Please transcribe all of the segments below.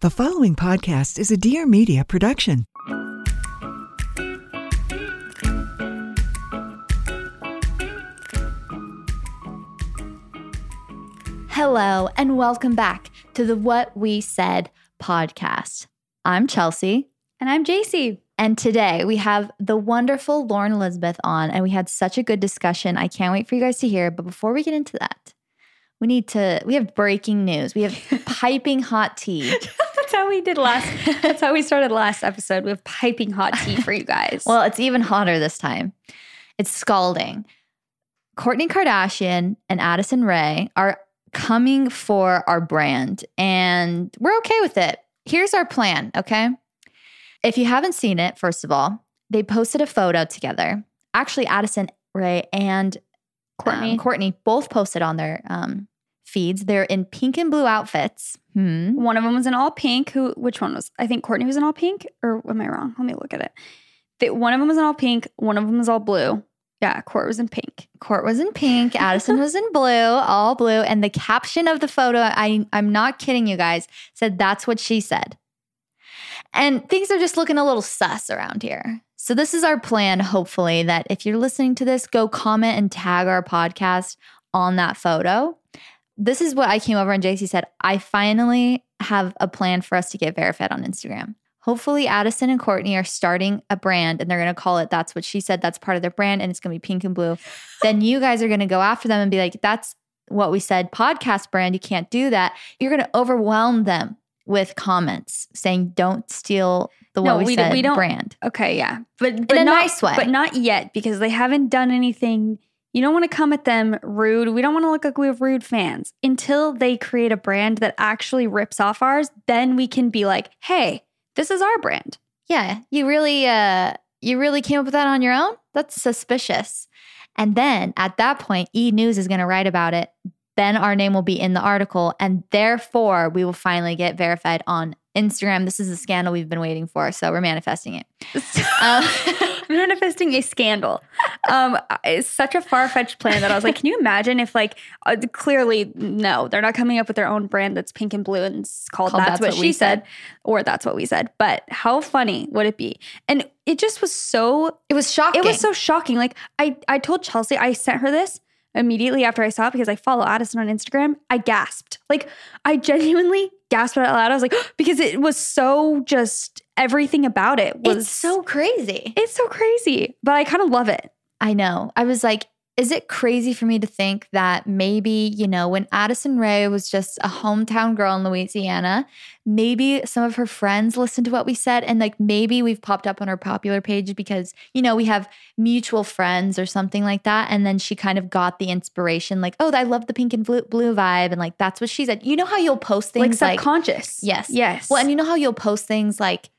The following podcast is a Dear Media production. Hello, and welcome back to the What We Said podcast. I'm Chelsey. And I'm Jaci. And today we have the wonderful Lauren Elizabeth on, and we had such a good discussion. I can't wait for you guys to hear. But before we get into that, we need to, we have breaking news. We have piping hot tea. That's how we did last. That's how we started last episode. We have piping hot tea for you guys. Well, it's even hotter this time. It's scalding. Kourtney Kardashian and Addison Rae are coming for our brand, and we're okay with it. Here's our plan, okay? If you haven't seen it, first of all, they posted a photo together. Actually, Addison Rae and Kourtney. um, Kourtney both posted on their um, feeds. They're in pink and blue outfits. Hmm. one of them was in all pink. Who? Which one was? I think Kourtney was in all pink. Or am I wrong? Let me look at it. One of them was in all pink. One of them was all blue. Yeah, Kourt was in pink. Kourt was in pink, Addison was in blue, all blue, and the caption of the photo, I I'm not kidding you guys, said that's what she said. And things are just looking a little sus around here. So this is our plan hopefully that if you're listening to this, go comment and tag our podcast on that photo. This is what I came over and Jaci said, I finally have a plan for us to get verified on Instagram. Hopefully, Addison and Kourtney are starting a brand and they're going to call it That's What She Said. That's part of their brand and it's going to be pink and blue. then you guys are going to go after them and be like, That's what we said, podcast brand. You can't do that. You're going to overwhelm them with comments saying, Don't steal the No, What We, we Said we don't- brand. Okay, yeah, but but a not, nice way. but not yet because they haven't done anything. You don't want to come at them rude. We don't want to look like we have rude fans until they create a brand that actually rips off ours. Then we can be like, hey, this is our brand. Yeah, you really uh you really came up with that on your own? That's suspicious. And then at that point, E News is going to write about it. Then our name will be in the article and therefore we will finally get verified on Instagram. This is a scandal we've been waiting for, so we're manifesting it. Um, manifesting a scandal. Um, it's such a far fetched plan that I was like, can you imagine if like uh, clearly no, they're not coming up with their own brand that's pink and blue and it's called, Called that's, That's what, What she said. or that's what we said. But how funny would it be? And it just was so it was shocking. it was so shocking. Like I I told Chelsey I sent her this immediately after I saw it because I follow Addison on Instagram. I gasped. Like I genuinely gasped out loud. I was like because it was so just everything about it was it's so crazy. it's so crazy, but I kind of love it. I know. I was like, is it crazy for me to think that maybe, you know, when Addison Rae was just a hometown girl in Louisiana, maybe some of her friends listened to what we said and like maybe we've popped up on her popular page because, you know, we have mutual friends or something like that. And then she kind of got the inspiration, like, oh, I love the pink and blue, blue vibe. And like, that's what she said. You know how you'll post things like like, subconscious. Yes. Yes. well, and you know how you'll post things like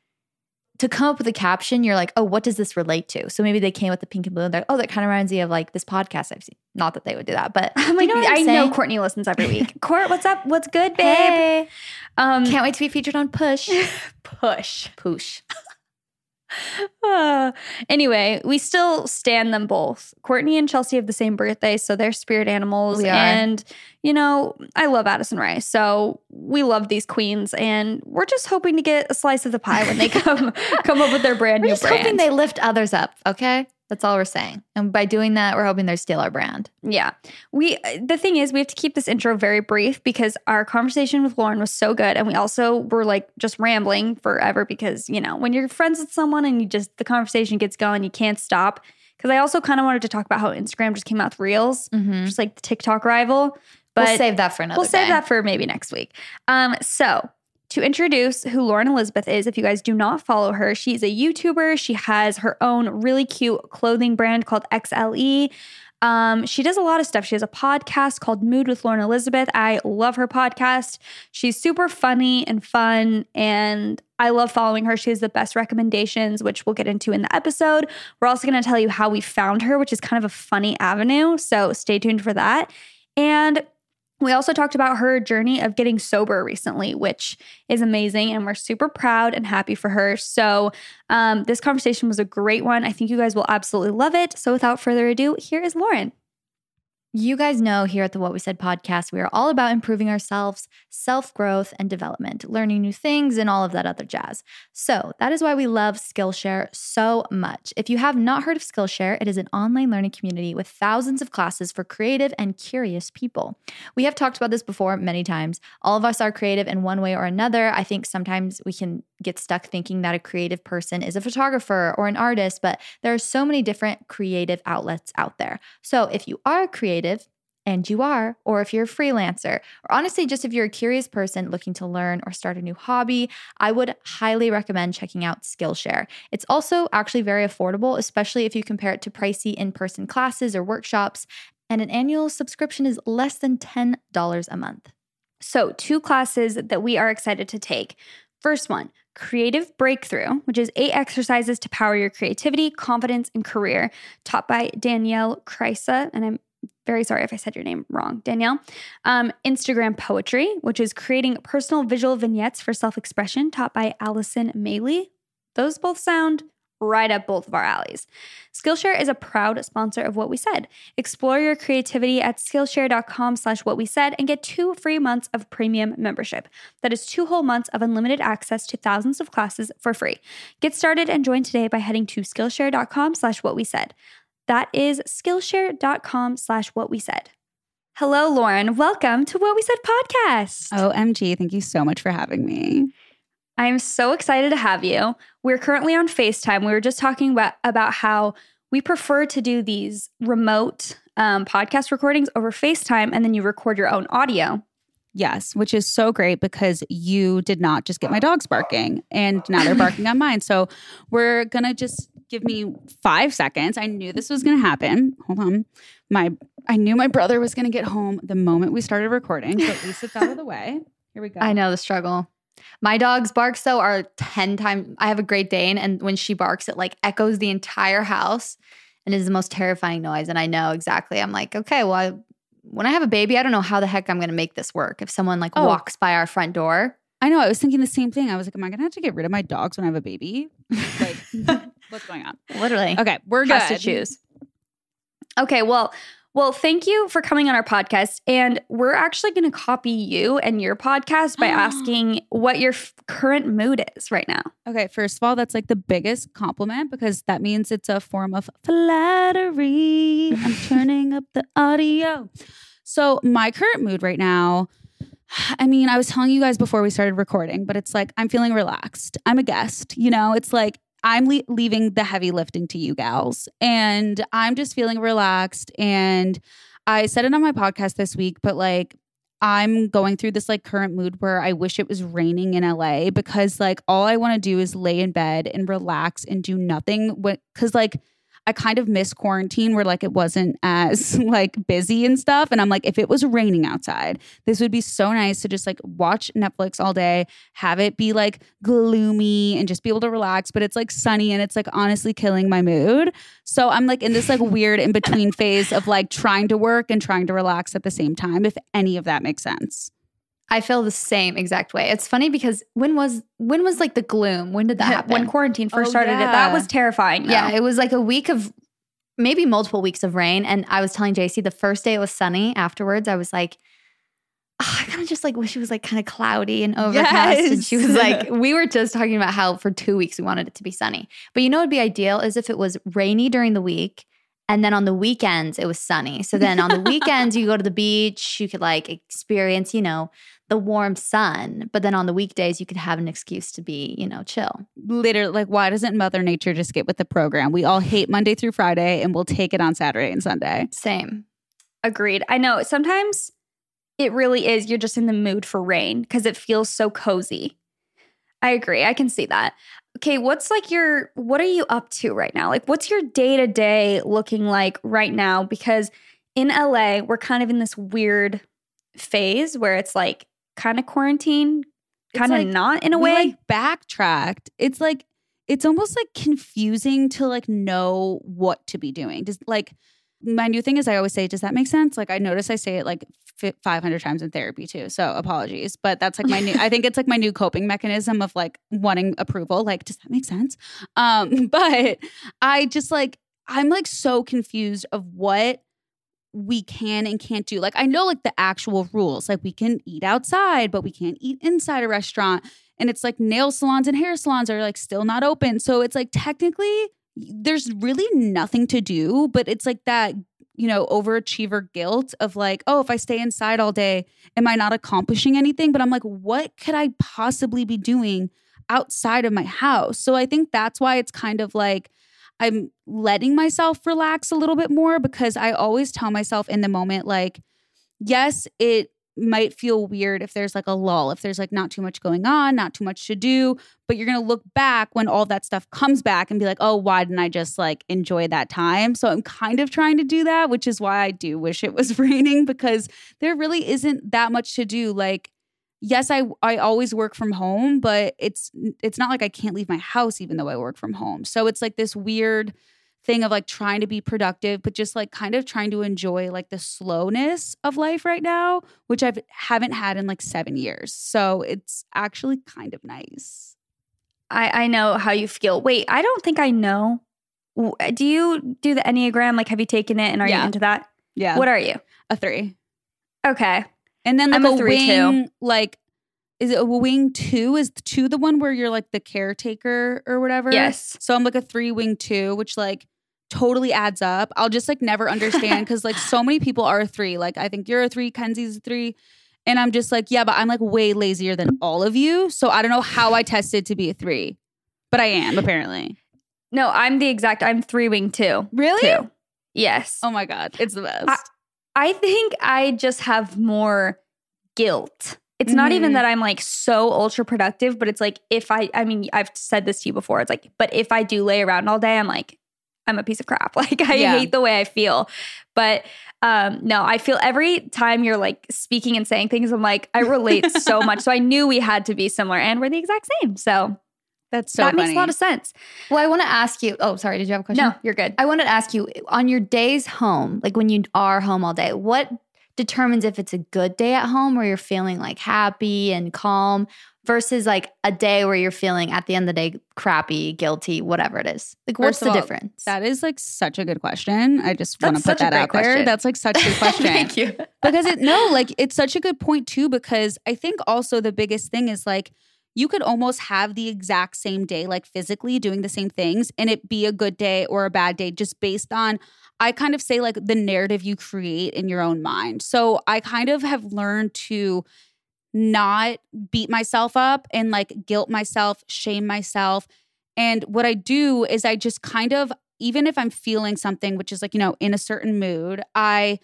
to come up with a caption, you're like, oh, what does this relate to? So maybe they came with the pink and blue and they're, like, oh, that kind of reminds me of like this podcast I've seen. Not that they would do that, but I'm you like, know I'm know? Kourtney listens every week. Kourt, what's up? What's good, babe? Hey, Um, can't wait to be featured on Push. push. Push. Uh, anyway, we still stand them both. Kourtney and Chelsey have the same birthday, so they're spirit animals. And, you know, I love Addison Rae. So we love these queens. And we're just hoping to get a slice of the pie when they come come up with their brand We're new just brand. hoping they lift others up, okay? That's all we're saying. And by doing that, we're hoping they steal our brand. Yeah. We the thing is we have to keep this intro very brief because our conversation with Lauren was so good and we also were like just rambling forever because, you know, when you're friends with someone and you just the conversation gets going, you can't stop. Cuz I also kind of wanted to talk about how Instagram just came out with Reels, Mm-hmm. just like the TikTok rival. But we'll save that for another We'll save day. that for maybe next week. Um, so to introduce who Lauren Elizabeth is, if you guys do not follow her, she's a YouTuber. She has her own really cute clothing brand called XLE. Um, she does a lot of stuff. She has a podcast called Mood with Lauren Elizabeth. I love her podcast. She's super funny and fun, and I love following her. She has the best recommendations, which we'll get into in the episode. We're also going to tell you how we found her, which is kind of a funny avenue. So stay tuned for that. And we also talked about her journey of getting sober recently, which is amazing. And we're super proud and happy for her. So, um, this conversation was a great one. I think you guys will absolutely love it. So, without further ado, here is Lauren. You guys know here at the What We Said podcast, we are all about improving ourselves, self growth, and development, learning new things, and all of that other jazz. So that is why we love Skillshare so much. If you have not heard of Skillshare, it is an online learning community with thousands of classes for creative and curious people. We have talked about this before many times. All of us are creative in one way or another. I think sometimes we can get stuck thinking that a creative person is a photographer or an artist, but there are so many different creative outlets out there. So if you are creative, and you are, or if you're a freelancer, or honestly, just if you're a curious person looking to learn or start a new hobby, I would highly recommend checking out Skillshare. It's also actually very affordable, especially if you compare it to pricey in person classes or workshops, and an annual subscription is less than $10 a month. So, two classes that we are excited to take. First one, Creative Breakthrough, which is eight exercises to power your creativity, confidence, and career, taught by Danielle Krysa. And I'm very sorry if I said your name wrong, Danielle. Um, Instagram Poetry, which is creating personal visual vignettes for self expression, taught by Allison Maley. Those both sound right up both of our alleys. Skillshare is a proud sponsor of What We Said. Explore your creativity at skillshare.com slash what we said and get two free months of premium membership. That is two whole months of unlimited access to thousands of classes for free. Get started and join today by heading to skillshare.com slash what we said. That is skillshare.com slash what we said. Hello, Lauren. Welcome to What We Said podcast. OMG, thank you so much for having me. I'm so excited to have you. We're currently on FaceTime. We were just talking about, about how we prefer to do these remote um, podcast recordings over FaceTime and then you record your own audio. Yes, which is so great because you did not just get my dogs barking and now they're barking on mine. So we're going to just give me 5 seconds. I knew this was going to happen. Hold on. My I knew my brother was going to get home the moment we started recording, so at least it's out of the way. Here we go. I know the struggle. My dog's barks though are 10 times I have a Great Dane and when she barks it like echoes the entire house and is the most terrifying noise and I know exactly. I'm like, okay, well I, when I have a baby, I don't know how the heck I'm going to make this work. If someone like Oh. walks by our front door, I know. I was thinking the same thing. I was like, am I going to have to get rid of my dogs when I have a baby? Like what's going on? literally. Okay, we're good. Has to choose. Okay, well, well, thank you for coming on our podcast. And we're actually going to copy you and your podcast by asking what your f- current mood is right now. Okay, first of all, that's like the biggest compliment because that means it's a form of flattery. I'm turning up the audio. So, my current mood right now, I mean, I was telling you guys before we started recording, but it's like I'm feeling relaxed. I'm a guest, you know, it's like I'm le- leaving the heavy lifting to you gals, and I'm just feeling relaxed. And I said it on my podcast this week, but like, I'm going through this like current mood where I wish it was raining in LA because like all I want to do is lay in bed and relax and do nothing. Because like I kind of miss quarantine where like it wasn't as like busy and stuff. And I'm like, if it was raining outside, this would be so nice to just like watch Netflix all day, have it be like gloomy and just be able to relax. But it's like sunny and it's like honestly killing my mood. So I'm like in this like weird in between phase of like trying to work and trying to relax at the same time, if any of that makes sense. I feel the same exact way. It's funny because when was when was like the gloom? When did that happen? when quarantine first Oh, started, it, that was terrifying. Yeah, it was like a week of maybe multiple weeks of rain. And I was telling Jaci the first day it was sunny. Afterwards, I was like, "Ah, I kind kind of just like wish it was like kind of cloudy and overcast. And she was like, we were just talking about how for two weeks we wanted it to be sunny. But you know what'd be ideal is if it was rainy during the week and then on the weekends it was sunny. So then on the weekends you go to the beach, you could like experience, you know, the warm sun. But then on the weekdays you could have an excuse to be, you know, chill. Literally, like, why doesn't Mother Nature just get with the program? We all hate Monday through Friday, and we'll take it on Saturday and Sunday. Same. Agreed. I know sometimes it really is you're just in the mood for rain because it feels so cozy. I agree. I can see that. Okay, what's like your what are you up to right now? Like what's your day-to-day looking like right now because in LA we're kind of in this weird phase where it's like kind of quarantine, kind of like not in a way. like backtracked. It's like it's almost like confusing to like know what to be doing. Does like my new thing is I always say, does that make sense? Like I notice I say it like fi- 500 times in therapy too. So apologies, but that's like my new. I think it's like my new coping mechanism of like wanting approval. Like, does that make sense? Um, but I just like I'm like so confused of what we can and can't do. Like I know like the actual rules. Like we can eat outside, but we can't eat inside a restaurant. And it's like nail salons and hair salons are like still not open. So it's like technically there's really nothing to do, but it's like that, you know, overachiever guilt of like, oh, if I stay inside all day, am I not accomplishing anything? But I'm like, what could I possibly be doing outside of my house? So I think that's why it's kind of like I'm letting myself relax a little bit more because I always tell myself in the moment, like, yes, it might feel weird if there's like a lull, if there's like not too much going on, not too much to do, but you're going to look back when all that stuff comes back and be like, oh, why didn't I just like enjoy that time? So I'm kind of trying to do that, which is why I do wish it was raining because there really isn't that much to do. Like, yes, I I always work from home, but it's it's not like I can't leave my house even though I work from home. So it's like this weird thing of like trying to be productive, but just like kind of trying to enjoy like the slowness of life right now, which I've haven't had in like seven years. So it's actually kind of nice. I I know how you feel. Wait, I don't think I know. Uh, do you do the Enneagram? Like have you taken it and are Yeah. you into that? Yeah. What are you? a three. Okay. And then like I'm a a, three, wing, like is it a wing two? Is two the one where you're like the caretaker or whatever? Yes. So I'm like a three wing two, which like totally adds up. I'll just like never understand because like so many people are a three. Like I think you're a three, Kenzie's a three. And I'm just like, yeah, but I'm like way lazier than all of you. So I don't know how I tested to be a three, but I am apparently. No, I'm the exact. I'm three wing two. Really? Two. Yes. Oh my God. It's the best. I think I just have more guilt. It's not even Mhm. that I'm like so ultra productive, but it's like if I, I mean, I've said this to you before. It's like, but if I do lay around all day, I'm like, I'm a piece of crap. Like I Yeah. hate the way I feel. But um, no, I feel every time you're like speaking and saying things, I'm like, I relate so much. So I knew we had to be similar and we're the exact same. So, That's so that makes a lot of sense. Well, I want to ask you. Oh, sorry. Did you have a question? No, you're good. I wanted to ask you on your days home, like when you are home all day, what determines if it's a good day at home where you're feeling like happy and calm versus like a day where you're feeling at the end of the day crappy, guilty, whatever it is? Like, what's the all, difference? That is like such a good question. I just want to put that out great there. That's like such a good question. Thank you. because it no like it's such a good point too because i think also the biggest thing is like you could almost have the exact same day like physically doing the same things and it be a good day or a bad day just based on i kind of say like the narrative you create in your own mind. So i kind of have learned to not beat myself up and like guilt myself shame myself. And what i do is i just kind of even if i'm feeling something which is like you know in a certain mood i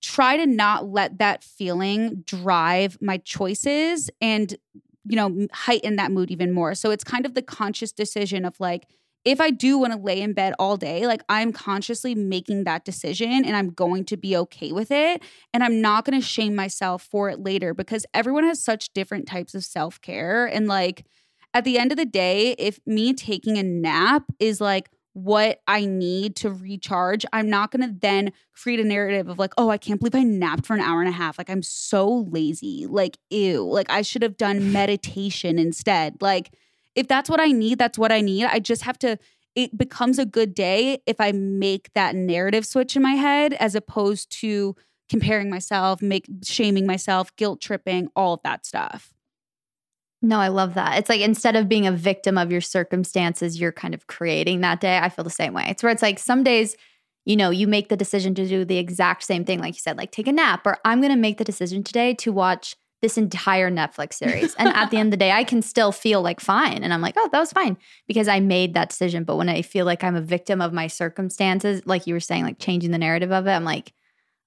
try to not let that feeling drive my choices and you know heighten that mood even more. So it's kind of the conscious decision of like if i do want to lay in bed all day like i'm consciously making that decision and i'm going to be okay with it. And i'm not going to shame myself for it later because everyone has such different types of self-care. And like at the end of the day if me taking a nap is like what I need to recharge, I'm not going to then create a narrative of like, oh, I can't believe I napped for an hour and a half. Like, I'm so lazy. Like, ew. Like, I should have done meditation instead. Like, if that's what I need, that's what I need. I just have to, it becomes a good day if I make that narrative switch in my head as opposed to comparing myself, make shaming myself, guilt tripping, all of that stuff. No, I love that. It's like instead of being a victim of your circumstances, you're kind of creating that day. I feel the same way. It's where it's like some days, you know, you make the decision to do the exact same thing, like you said, like take a nap, or I'm going to make the decision today to watch this entire Netflix series. And at the end of the day, I can still feel like fine. And I'm like, oh, that was fine because I made that decision. But when I feel like I'm a victim of my circumstances, like you were saying, like changing the narrative of it, I'm like,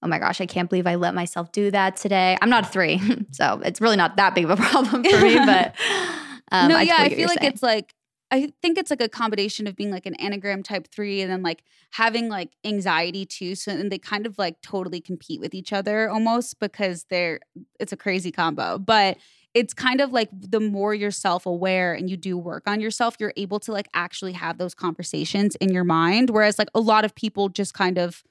oh my gosh, I can't believe I let myself do that today. I'm not a three, so it's really not that big of a problem for me. But um, no, I yeah, I feel like you're it's like I think it's like a combination of being like an Enneagram type three and then like having like anxiety too. So and they kind of like totally compete with each other almost because they're it's a crazy combo. But it's kind of like the more you're self-aware and you do work on yourself, you're able to like actually have those conversations in your mind. Whereas like a lot of people just kind of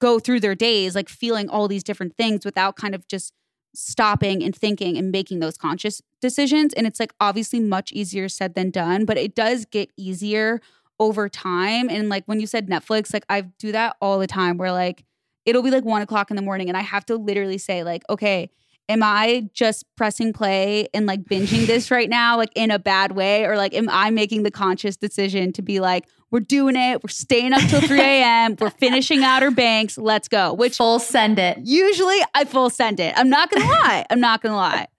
go through their days like feeling all these different things without kind of just stopping and thinking and making those conscious decisions. And it's like obviously much easier said than done but it does get easier over time. And like when you said netflix like i do that all the time where like it'll be like one o'clock in the morning and i have to literally say like okay am i just pressing play and like binging this right now like in a bad way? Or like am i making the conscious decision to be like we're doing it we're staying up till 3 a.m we're finishing outer banks let's go which full send it. usually i full send it i'm not gonna lie i'm not gonna lie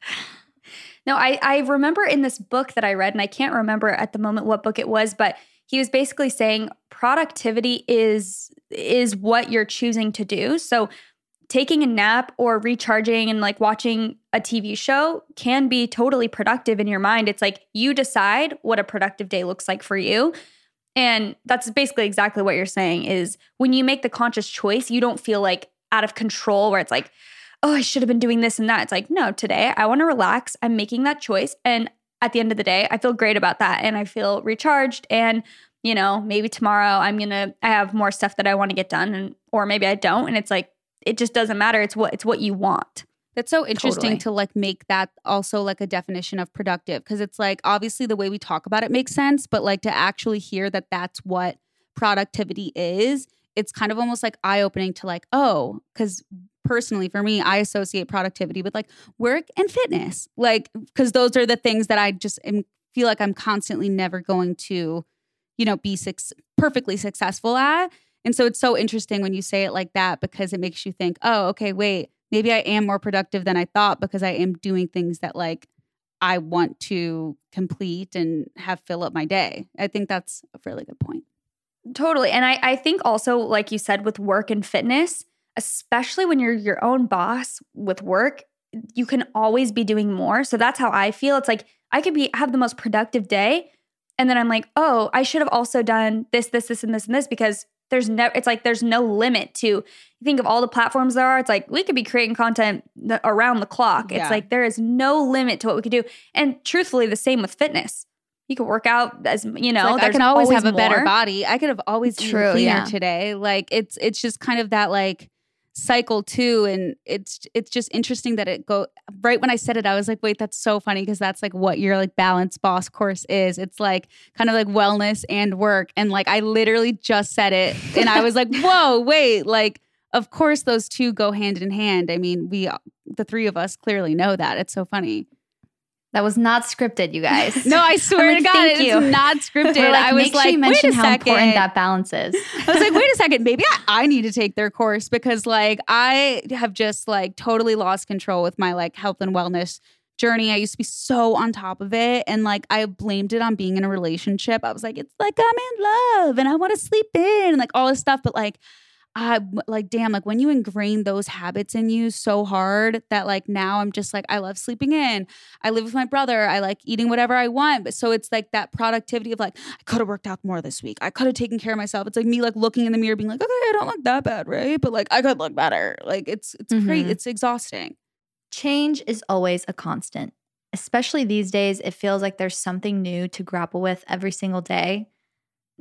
No, I, I remember in this book that I read, and I can't remember at the moment what book it was, but he was basically saying productivity is is what you're choosing to do. So taking a nap or recharging and like watching a TV show can be totally productive in your mind. It's like you decide what a productive day looks like for you. And that's basically exactly what you're saying is when you make the conscious choice, you don't feel like out of control where it's like, oh, I should have been doing this and that. It's like, no, today I want to relax. I'm making that choice. And at the end of the day, I feel great about that. And I feel recharged. And, you know, maybe tomorrow I'm going to, I have more stuff that I want to get done and, or maybe I don't. And it's like, it just doesn't matter. It's what, it's what you want. That's so interesting Totally. to like make that also like a definition of productive because it's like obviously the way we talk about it makes sense, but like to actually hear that that's what productivity is, it's kind of almost like eye opening to like, oh, because personally for me, I associate productivity with like work and fitness, like because those are the things that I just am, feel like I'm constantly never going to, you know, be six, perfectly successful at. And so it's so interesting when you say it like that because it makes you think, oh, okay, wait, maybe I am more productive than I thought because I am doing things that like I want to complete and have fill up my day. I think that's a really good point. Totally. And I, I think also, like you said, with work and fitness, especially when you're your own boss with work, you can always be doing more. So that's how I feel. It's like I could be have the most productive day. And then I'm like, oh, I should have also done this, this, this, and this, and this because there's no, it's like there's no limit to, you think of all the platforms there are, it's like we could be creating content around the clock. Yeah. It's like there is no limit to what we could do. And truthfully, the same with fitness. You could work out as, you know, like I can always, have a better body. I could have always True, cleaner yeah. today. Like it's it's just kind of that like cycle too and it's it's just interesting that it go right when I said it I was like wait that's so funny because that's like what your like balance boss course is. It's like kind of like wellness and work and like I literally just said it and I was like whoa wait like of course those two go hand in hand. I mean we the three of us clearly know that. It's so funny That was not scripted, you guys. no I swear like, to God it's you. not scripted like, I was make sure like you wait a how second important that balance is. I was like, wait a second, maybe I, I need to take their course because like I have just like totally lost control with my like health and wellness journey. I used to be so on top of it and like I blamed it on being in a relationship. I was like, it's like I'm in love and I want to sleep in and like all this stuff. But like I like damn, like when you ingrain those habits in you so hard that like now I'm just like I love sleeping in. I live with my brother. I like eating whatever I want. But so it's like that productivity of like I could have worked out more this week. I could have taken care of myself. It's like me like looking in the mirror being like, okay, I don't look that bad, right? But like I could look better. Like it's it's great. Mhm. It's exhausting. Change is always a constant. Especially these days, it feels like there's something new to grapple with every single day.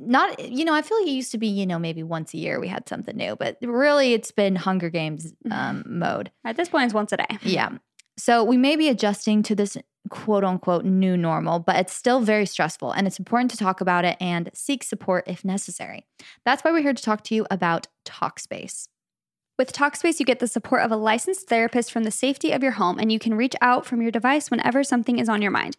Not, you know, I feel like it used to be, you know, maybe once a year we had something new, but really it's been Hunger Games um, mode. At this point, it's once a day. Yeah. So we may be adjusting to this quote unquote new normal, but it's still very stressful and it's important to talk about it and seek support if necessary. That's why we're here to talk to you about Talkspace. With Talkspace, you get the support of a licensed therapist from the safety of your home, and you can reach out from your device whenever something is on your mind.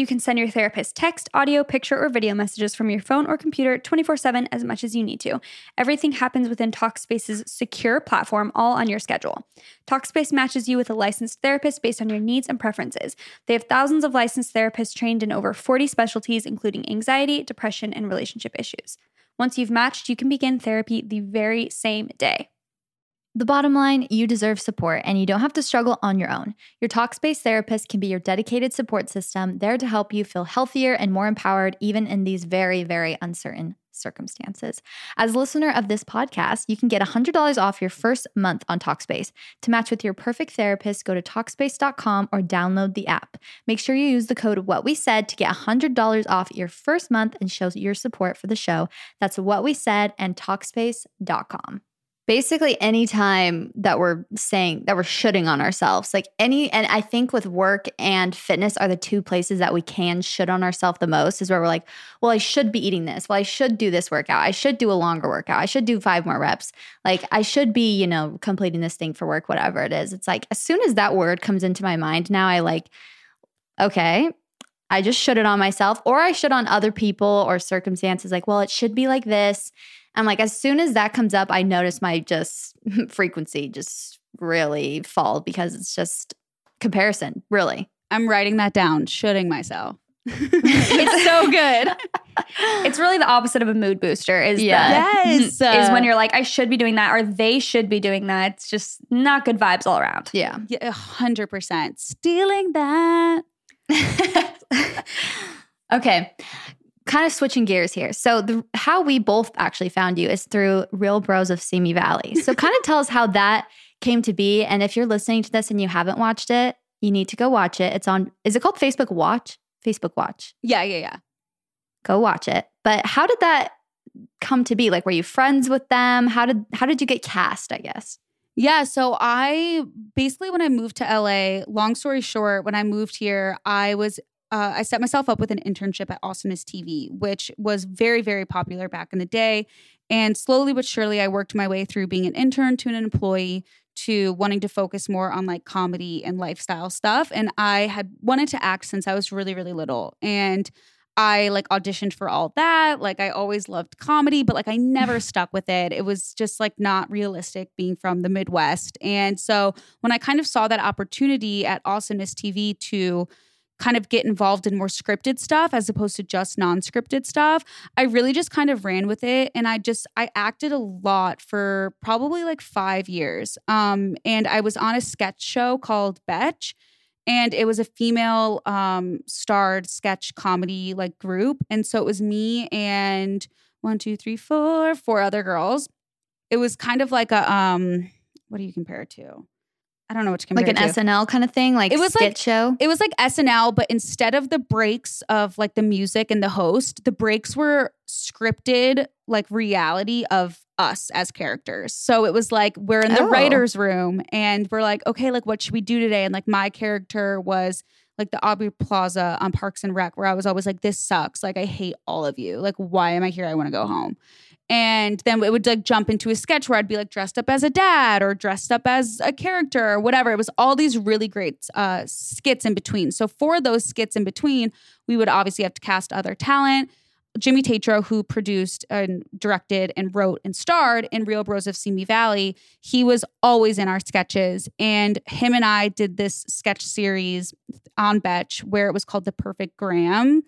You can send your therapist text, audio, picture, or video messages from your phone or computer 24 7 as much as you need to. Everything happens within Talkspace's secure platform, all on your schedule. Talkspace matches you with a licensed therapist based on your needs and preferences. They have thousands of licensed therapists trained in over 40 specialties, including anxiety, depression, and relationship issues. Once you've matched, you can begin therapy the very same day. The bottom line, you deserve support and you don't have to struggle on your own. Your Talkspace therapist can be your dedicated support system, there to help you feel healthier and more empowered, even in these very, very uncertain circumstances. As a listener of this podcast, you can get $100 off your first month on Talkspace. To match with your perfect therapist, go to Talkspace.com or download the app. Make sure you use the code What We Said to get $100 off your first month and show your support for the show. That's What We Said and Talkspace.com basically any time that we're saying that we're shooting on ourselves like any and i think with work and fitness are the two places that we can shoot on ourselves the most is where we're like well i should be eating this well i should do this workout i should do a longer workout i should do five more reps like i should be you know completing this thing for work whatever it is it's like as soon as that word comes into my mind now i like okay I just should it on myself, or I should on other people or circumstances. Like, well, it should be like this. I'm like, as soon as that comes up, I notice my just frequency just really fall because it's just comparison, really. I'm writing that down, shooting myself. it's so good. it's really the opposite of a mood booster. Is yeah. The, yes. is when you're like, I should be doing that, or they should be doing that. It's just not good vibes all around. Yeah, yeah, hundred percent. Stealing that. okay. Kind of switching gears here. So, the, how we both actually found you is through Real Bros of Simi Valley. So, kind of tell us how that came to be. And if you're listening to this and you haven't watched it, you need to go watch it. It's on, is it called Facebook Watch? Facebook Watch. Yeah, yeah, yeah. Go watch it. But how did that come to be? Like, were you friends with them? How did how did you get cast? I guess. Yeah, so I basically when I moved to LA, long story short, when I moved here, I was uh, I set myself up with an internship at Awesomeness TV, which was very, very popular back in the day. And slowly but surely, I worked my way through being an intern to an employee to wanting to focus more on like comedy and lifestyle stuff. And I had wanted to act since I was really, really little. And I like auditioned for all that. Like I always loved comedy, but like I never stuck with it. It was just like not realistic being from the Midwest. And so when I kind of saw that opportunity at Awesomeness TV to kind of get involved in more scripted stuff as opposed to just non-scripted stuff. I really just kind of ran with it and i just i acted a lot for probably like five years. Um, and i was on a sketch show called betch and it was a female um, starred sketch comedy like group. And so it was me and one two three four four other girls. It was kind of like a um what do you compare it to I don't know what to compare like an to. SNL kind of thing, like It was skit like- show. It was like SNL, but instead of the breaks of like the music and the host, the breaks were scripted like reality of us as characters. So it was like we're in the Oh. writer's room and we're like, okay, like what should we do today? And like my character was like the Aubrey Plaza on Parks and Rec, where I was always like, this sucks. Like I hate all of you. Like, why am I here? I want to go home. And then it would like jump into a sketch where I'd be like dressed up as a dad or dressed up as a character or whatever. It was all these really great uh, skits in between. So for those skits in between, we would obviously have to cast other talent. Jimmy Tatro, who produced and directed and wrote and starred in Real Bros of Simi Valley, he was always in our sketches. And him and I did this sketch series on Betch where it was called The Perfect Gram.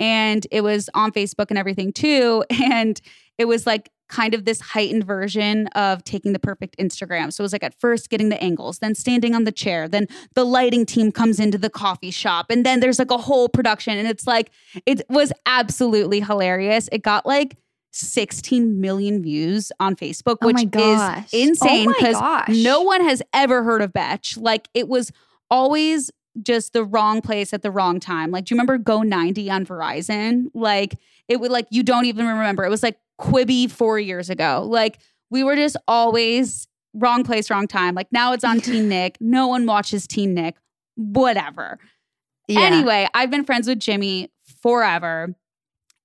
And it was on Facebook and everything too. And it was like kind of this heightened version of taking the perfect Instagram. So it was like at first getting the angles, then standing on the chair, then the lighting team comes into the coffee shop, and then there's like a whole production. And it's like, it was absolutely hilarious. It got like 16 million views on Facebook, Oh which gosh. is insane Oh because gosh. no one has ever heard of Betch. Like it was always just the wrong place at the wrong time. Like, do you remember Go 90 on Verizon? Like, it would like, you don't even remember. It was like Quibi four years ago. Like, we were just always wrong place, wrong time. Like, now it's on Teen Nick. No one watches Teen Nick. Whatever. Yeah. Anyway, I've been friends with Jimmy forever.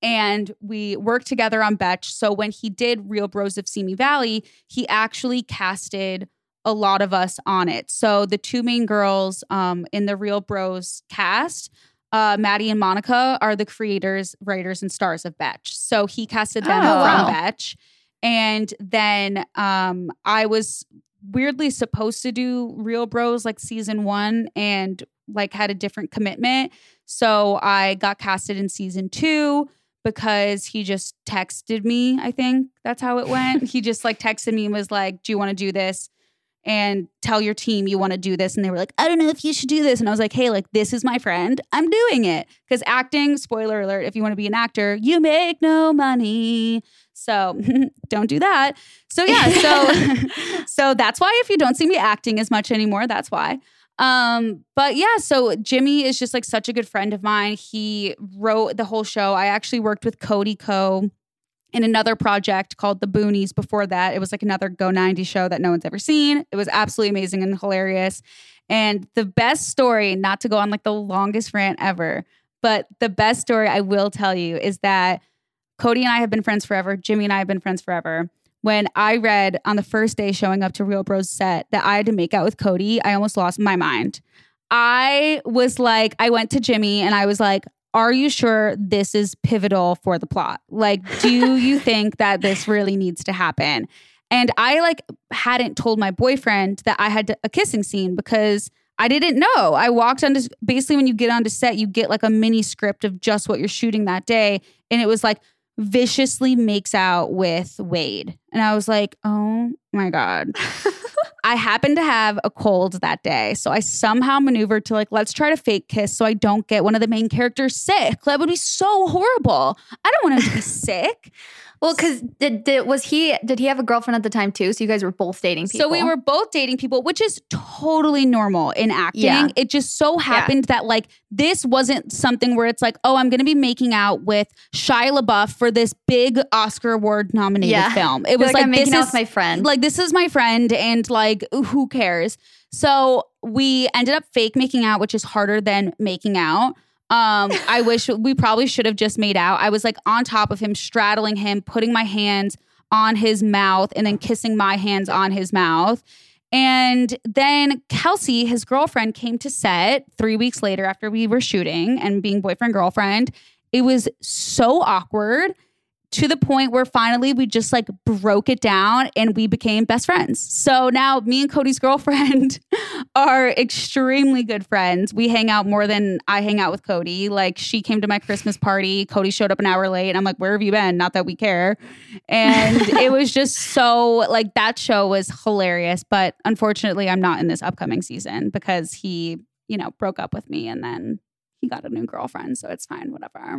and we worked together on Betch. So when he did Real Bros of Simi Valley, he actually casted a lot of us on it. So the two main girls um, in the Real Bros cast, uh, Maddie and Monica, are the creators, writers, and stars of Betch. So he casted them Oh, from wow. Betch. And then um, I was weirdly supposed to do Real Bros like season one and like had a different commitment. So I got casted in season two because he just texted me. I think that's how it went. he just like texted me and was like, Do you want to do this? And tell your team you want to do this. And they were like, I don't know if you should do this. And I was like, Hey, like, this is my friend. I'm doing it. Because acting, spoiler alert, if you want to be an actor, you make no money. So don't do that. So yeah, so so that's why if you don't see me acting as much anymore, that's why. Um, but yeah, so Jimmy is just like such a good friend of mine. He wrote the whole show. I actually worked with Cody Ko in another project called The Boonies before that. It was like another Go 90 show that no one's ever seen. It was absolutely amazing and hilarious. And the best story, not to go on like the longest rant ever, but the best story I will tell you is that Cody and I have been friends forever. Jimmy and I have been friends forever. When I read on the first day showing up to Real Bros set that I had to make out with Cody, I almost lost my mind. I was like, I went to Jimmy and I was like, are you sure this is pivotal for the plot? Like, do you think that this really needs to happen? And I like hadn't told my boyfriend that I had a kissing scene because I didn't know. I walked onto basically when you get onto set, you get like a mini script of just what you're shooting that day. And it was like viciously makes out with Wade. And I was like, oh my God. I happened to have a cold that day. So I somehow maneuvered to like, let's try to fake kiss so I don't get one of the main characters sick. That would be so horrible. I don't want him to be sick. Well, because did, did was he did he have a girlfriend at the time too? So you guys were both dating people. So we were both dating people, which is totally normal in acting. Yeah. It just so happened that like this wasn't something where it's like, oh, I'm going to be making out with Shia LaBeouf for this big Oscar award nominated Yeah. film. It was like, like, I'm making this out with my friend. like this is my friend and like who cares so we ended up fake making out which is harder than making out um i wish we probably should have just made out. I was like on top of him straddling him putting my hands on his mouth and then kissing my hands on his mouth. And then Kelsey, his girlfriend, came to set three weeks later after we were shooting and being boyfriend girlfriend. It was so awkward to the point where finally we just like broke it down and we became best friends. So now me and Cody's girlfriend are extremely good friends. We hang out more than I hang out with Cody. Like she came to my Christmas party. Cody showed up an hour late. I'm like, where have you been? Not that we care. And it was just so like that show was hilarious. But unfortunately, I'm not in this upcoming season because he, you know, broke up with me and then he got a new girlfriend. So it's fine, whatever.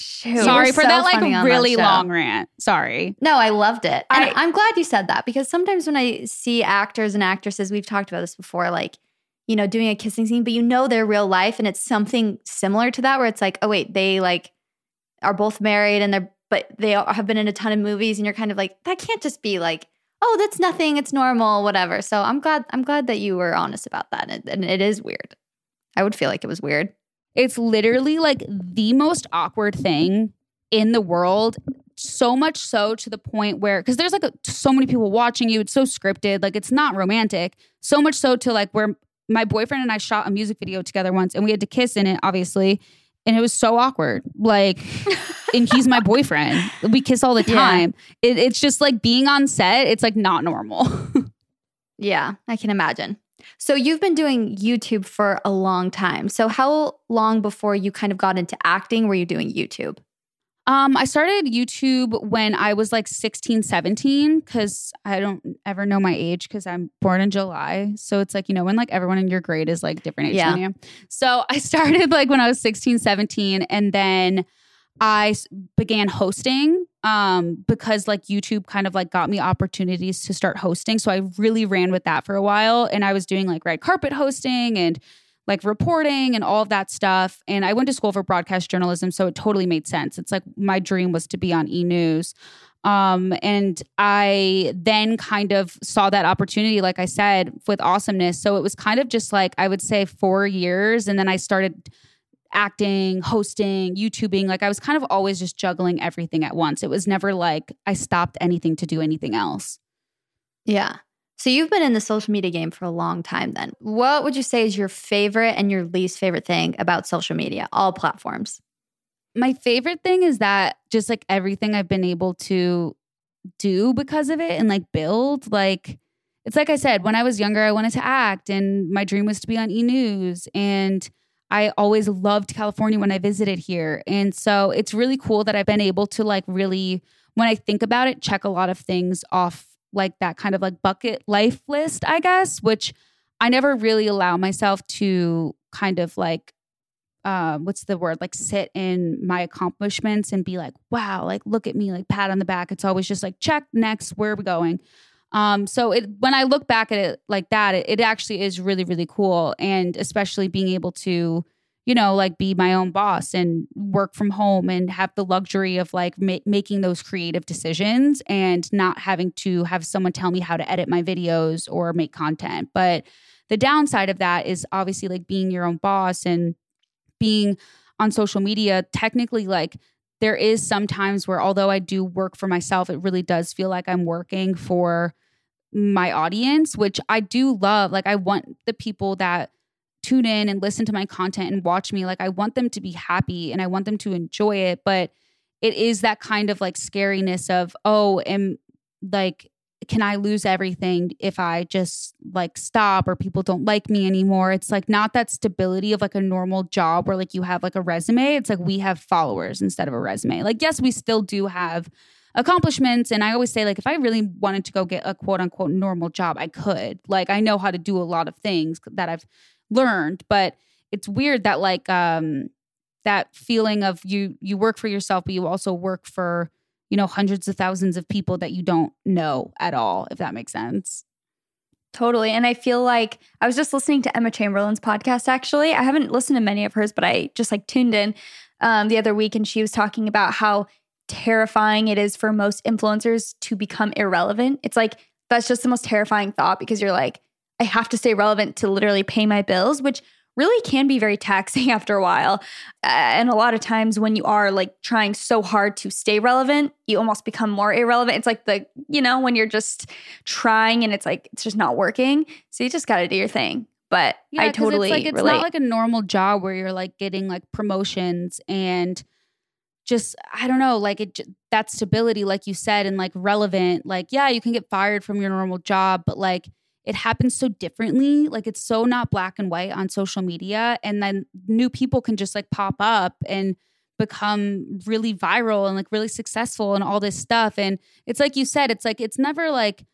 Shoot, Sorry for so that like really show. long rant. Sorry. No, I loved it. And I- am glad you said that because sometimes when I see actors and actresses, we've talked about this before, like, you know, doing a kissing scene, but you know their real life and it's something similar to that where it's like, oh wait, they like are both married and they're but they have been in a ton of movies and you're kind of like, that can't just be like, oh, that's nothing, it's normal, whatever. So I'm glad I'm glad that you were honest about that. And, and it is weird. I would feel like it was weird. It's literally like the most awkward thing in the world. So much so to the point where, because there's like a, so many people watching you, it's so scripted, like it's not romantic. So much so to like where my boyfriend and I shot a music video together once and we had to kiss in it, obviously. And it was so awkward. Like, and he's my boyfriend. We kiss all the Yeah. time. It, it's just like being on set, it's like not normal. Yeah, I can imagine. So you've been doing YouTube for a long time. So how long before you kind of got into acting were you doing YouTube? Um, I started YouTube when I was like 16, 17, because I don't ever know my age because I'm born in July. So it's like, you know, when like everyone in your grade is like different age Yeah. than you. So I started like when I was 16, 17, and then I began hosting um because like YouTube kind of like got me opportunities to start hosting. So I really ran with that for a while and I was doing like red carpet hosting and like reporting and all of that stuff. And I went to school for broadcast journalism, so it totally made sense. It's like my dream was to be on E News. Um, and I then kind of saw that opportunity, like I said, with awesomeness. So it was kind of just like I would say four years. And then I started acting, hosting, YouTubing. Like I was kind of always just juggling everything at once. It was never like I stopped anything to do anything else. Yeah. So you've been in the social media game for a long time then. What would you say is your favorite and your least favorite thing about social media, all platforms? My favorite thing is that just like everything I've been able to do because of it and like build, like it's like I said, when I was younger, I wanted to act and my dream was to be on e news. And I always loved California when I visited here. And so it's really cool that I've been able to like really, when I think about it, check a lot of things off like that kind of like bucket life list, I guess, which I never really allow myself to kind of like uh, what's the word? Like sit in my accomplishments and be like wow like look at me like pat on the back. It's always just like check next where are we going um so it when i look back at it like that it, it actually is really really cool. And especially being able to you know like be my own boss and work from home and have the luxury of like ma- making those creative decisions and not having to have someone tell me how to edit my videos or make content. But the downside of that is obviously like being your own boss and being on social media, technically, like there is sometimes where although I do work for myself, it really does feel like I'm working for my audience, which I do love. Like, I want the people that tune in and listen to my content and watch me, like, I want them to be happy and I want them to enjoy it. But it is that kind of like scariness of, oh, am like, can I lose everything if I just like stop or people don't like me anymore? It's like not that stability of like a normal job where like you have like a resume. It's like we have followers instead of a resume. Like, yes, we still do have accomplishments. And I always say, like, if I really wanted to go get a quote unquote normal job, I could. Like, I know how to do a lot of things that I've learned, but it's weird that like um that feeling of you you work for yourself, but you also work for you know, hundreds of thousands of people that you don't know at all, if that makes sense. Totally. And I feel like I was just listening to Emma Chamberlain's podcast, actually. I haven't listened to many of hers, but I just like tuned in um, the other week and she was talking about how terrifying it is for most influencers to become irrelevant. It's like, that's just the most terrifying thought because you're like, I have to stay relevant to literally pay my bills, which really can be very taxing after a while. and a lot of times when you are like trying so hard to stay relevant, you almost become more irrelevant. It's like the, you know, when you're just trying and it's like it's just not working. So you just got to do your thing. But yeah, I totally it's like it's relate. not like a normal job where you're like getting like promotions and just I don't know, like it that stability like you said and like relevant. Like yeah, you can get fired from your normal job, but like it happens so differently. Like it's so not black and white on social media. And then new people can just like pop up and become really viral and like really successful and all this stuff. And it's like you said, it's like, it's never like,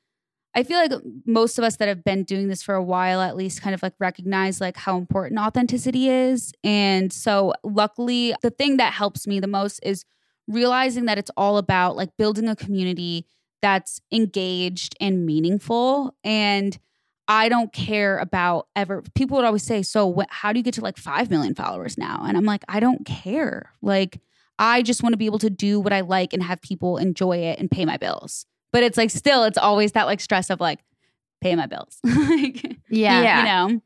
I feel like most of us that have been doing this for a while at least kind of like recognize like how important authenticity is. And so luckily the thing that helps me the most is realizing that it's all about like building a community that's engaged and meaningful. And I don't care about ever. People would always say, "So, what, how do you get to like five million followers now?" And I'm like, I don't care. Like, I just want to be able to do what I like and have people enjoy it and pay my bills. But it's like still, it's always that like stress of like pay my bills. like, Yeah. Yeah. you know.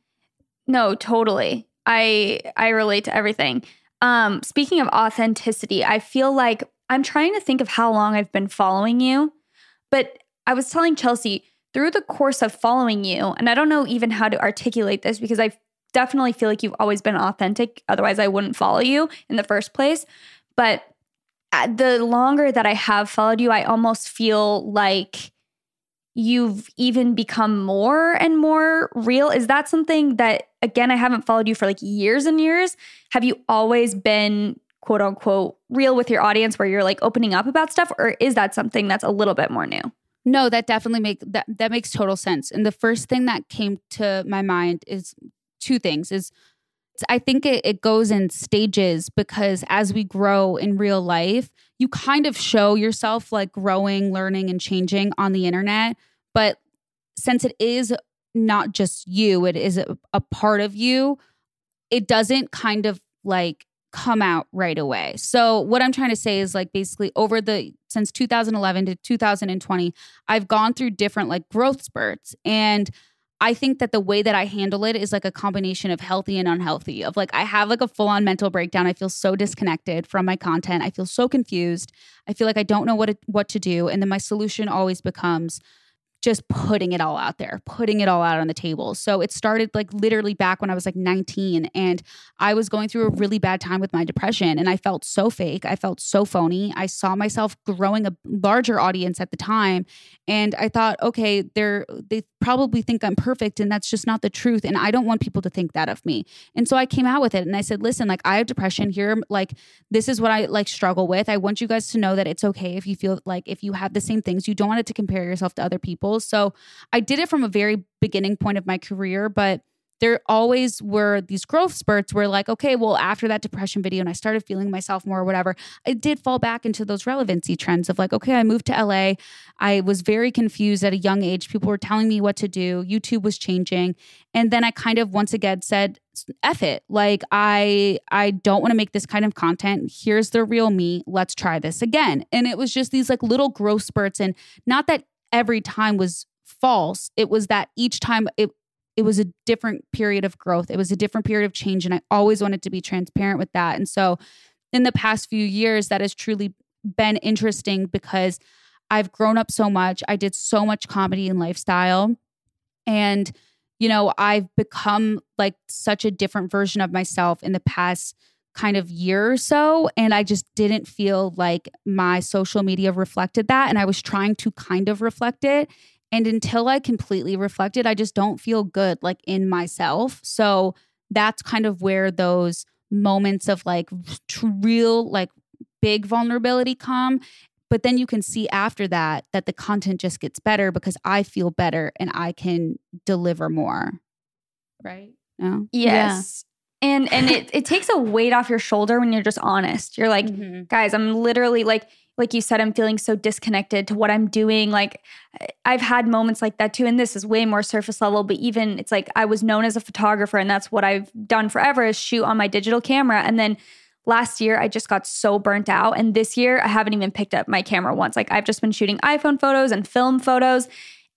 No, totally. I I relate to everything. Um, speaking of authenticity, I feel like I'm trying to think of how long I've been following you, but I was telling Chelsey through the course of following you, and I don't know even how to articulate this because I definitely feel like you've always been authentic. Otherwise, I wouldn't follow you in the first place. But uh, the longer that I have followed you, I almost feel like you've even become more and more real. Is that something that, again, I haven't followed you for like years and years? Have you always been quote unquote real with your audience where you're like opening up about stuff? Or is that something that's a little bit more new? No, that definitely make that that makes total sense. And the first thing that came to my mind is two things. Is I think it, it goes in stages because as we grow in real life, you kind of show yourself like growing, learning, and changing on the internet. But since it is not just you, it is a, a part of you, it doesn't kind of like come out right away. So what I'm trying to say is like basically over the since 2011 to 2020, I've gone through different like growth spurts and I think that the way that I handle it is like a combination of healthy and unhealthy. Of like, I have like a full on mental breakdown. I feel so disconnected from my content. I feel so confused. I feel like I don't know what, it, what to do. And then my solution always becomes, just putting it all out there, putting it all out on the table. So it started like literally back when I was like 19 and I was going through a really bad time with my depression and I felt so fake. I felt so phony. I saw myself growing a larger audience at the time and I thought, okay, they're they probably think I'm perfect and that's just not the truth and I don't want people to think that of me. And so I came out with it and I said, "Listen, like I have depression here, like this is what I like struggle with. I want you guys to know that it's okay if you feel like if you have the same things, you don't want it to compare yourself to other people." So I did it from a very beginning point of my career, but there always were these growth spurts where like okay well after that depression video and i started feeling myself more or whatever i did fall back into those relevancy trends of like okay i moved to la i was very confused at a young age people were telling me what to do youtube was changing and then i kind of once again said F it. Like I I don't want to make this kind of content. Here's the real me. Let's try this again. And it was just these like little growth spurts and not that every time was false. It was that each time it it was a different period of growth. It was a different period of change. And I always wanted to be transparent with that. And so in the past few years, that has truly been interesting because I've grown up so much. I did so much comedy and lifestyle. And, you know, I've become like such a different version of myself in the past kind of year or so. And I just didn't feel like my social media reflected that. And I was trying to kind of reflect it. And until I completely reflected, I just don't feel good like in myself. So that's kind of where those moments of like real, like big vulnerability come. But then you can see after that that the content just gets better because I feel better and I can deliver more. Right? No? Yes. And and it, it takes a weight off your shoulder when you're just honest. You're like, mm-hmm. guys, I'm literally like, like you said, I'm feeling so disconnected to what I'm doing. Like I've had moments like that too. And this is way more surface level, but even it's like I was known as a photographer and that's what I've done forever is shoot on my digital camera. And then last year I just got so burnt out. And this year I haven't even picked up my camera once. Like I've just been shooting iPhone photos and film photos.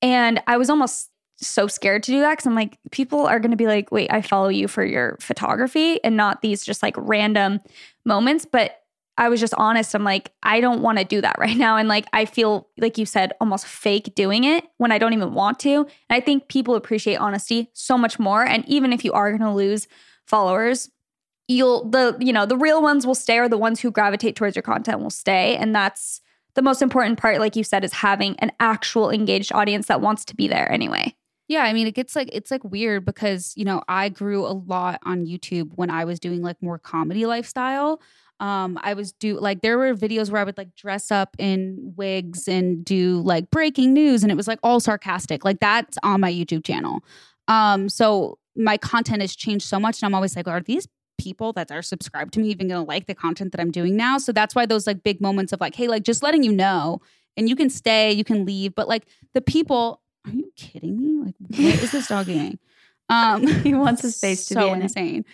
And I was almost so scared to do that because I'm like, people are going to be like, wait, I follow you for your photography and not these just like random moments. But I was just honest. I'm like, I don't want to do that right now. And like, I feel, like you said, almost fake doing it when I don't even want to. And I think people appreciate honesty so much more. And even if you are going to lose followers, you'll, the, you know, the real ones will stay or the ones who gravitate towards your content will stay. And that's the most important part, like you said, is having an actual engaged audience that wants to be there anyway. Yeah, I mean, it gets like it's like weird because you know I grew a lot on YouTube when I was doing like more comedy lifestyle. Um, I was do like there were videos where I would like dress up in wigs and do like breaking news, and it was like all sarcastic. Like that's on my YouTube channel. Um, so my content has changed so much, and I'm always like, are these people that are subscribed to me even gonna like the content that I'm doing now? So that's why those like big moments of like, hey, like just letting you know, and you can stay, you can leave, but like the people, are you kidding me? Like, what is this dog doing? Um, he wants his face to so be in insane. It.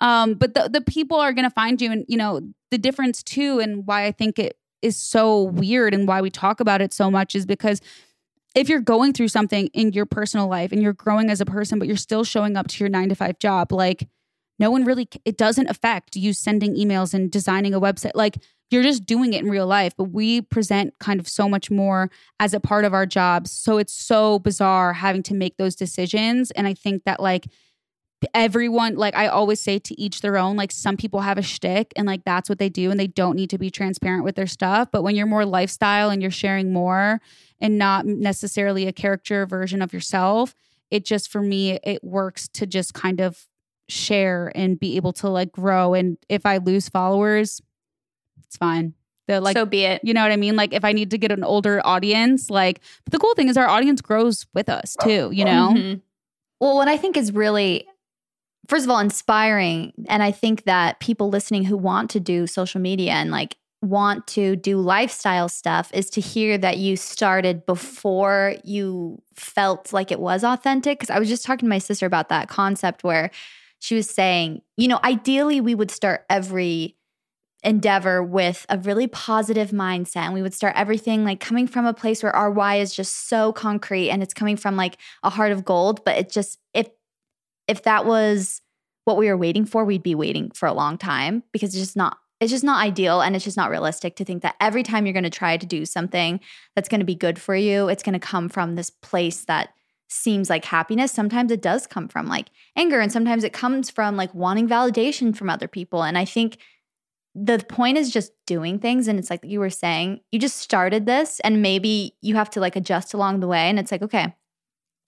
Um, but the the people are gonna find you, and you know the difference too, and why I think it is so weird, and why we talk about it so much is because if you're going through something in your personal life and you're growing as a person, but you're still showing up to your nine to five job, like no one really, it doesn't affect you sending emails and designing a website. Like you're just doing it in real life, but we present kind of so much more as a part of our jobs. So it's so bizarre having to make those decisions. And I think that, like, everyone like I always say to each their own. Like some people have a shtick and like that's what they do and they don't need to be transparent with their stuff. But when you're more lifestyle and you're sharing more and not necessarily a character version of yourself, it just for me it works to just kind of share and be able to like grow. And if I lose followers, it's fine. The like so be it. You know what I mean? Like if I need to get an older audience, like but the cool thing is our audience grows with us too, you know? Mm-hmm. Well, what I think is really first of all inspiring and i think that people listening who want to do social media and like want to do lifestyle stuff is to hear that you started before you felt like it was authentic because i was just talking to my sister about that concept where she was saying you know ideally we would start every endeavor with a really positive mindset and we would start everything like coming from a place where our why is just so concrete and it's coming from like a heart of gold but it just if if that was what we were waiting for we'd be waiting for a long time because it's just not it's just not ideal and it's just not realistic to think that every time you're going to try to do something that's going to be good for you it's going to come from this place that seems like happiness. Sometimes it does come from like anger and sometimes it comes from like wanting validation from other people and i think the point is just doing things and it's like you were saying you just started this and maybe you have to like adjust along the way and it's like okay i'm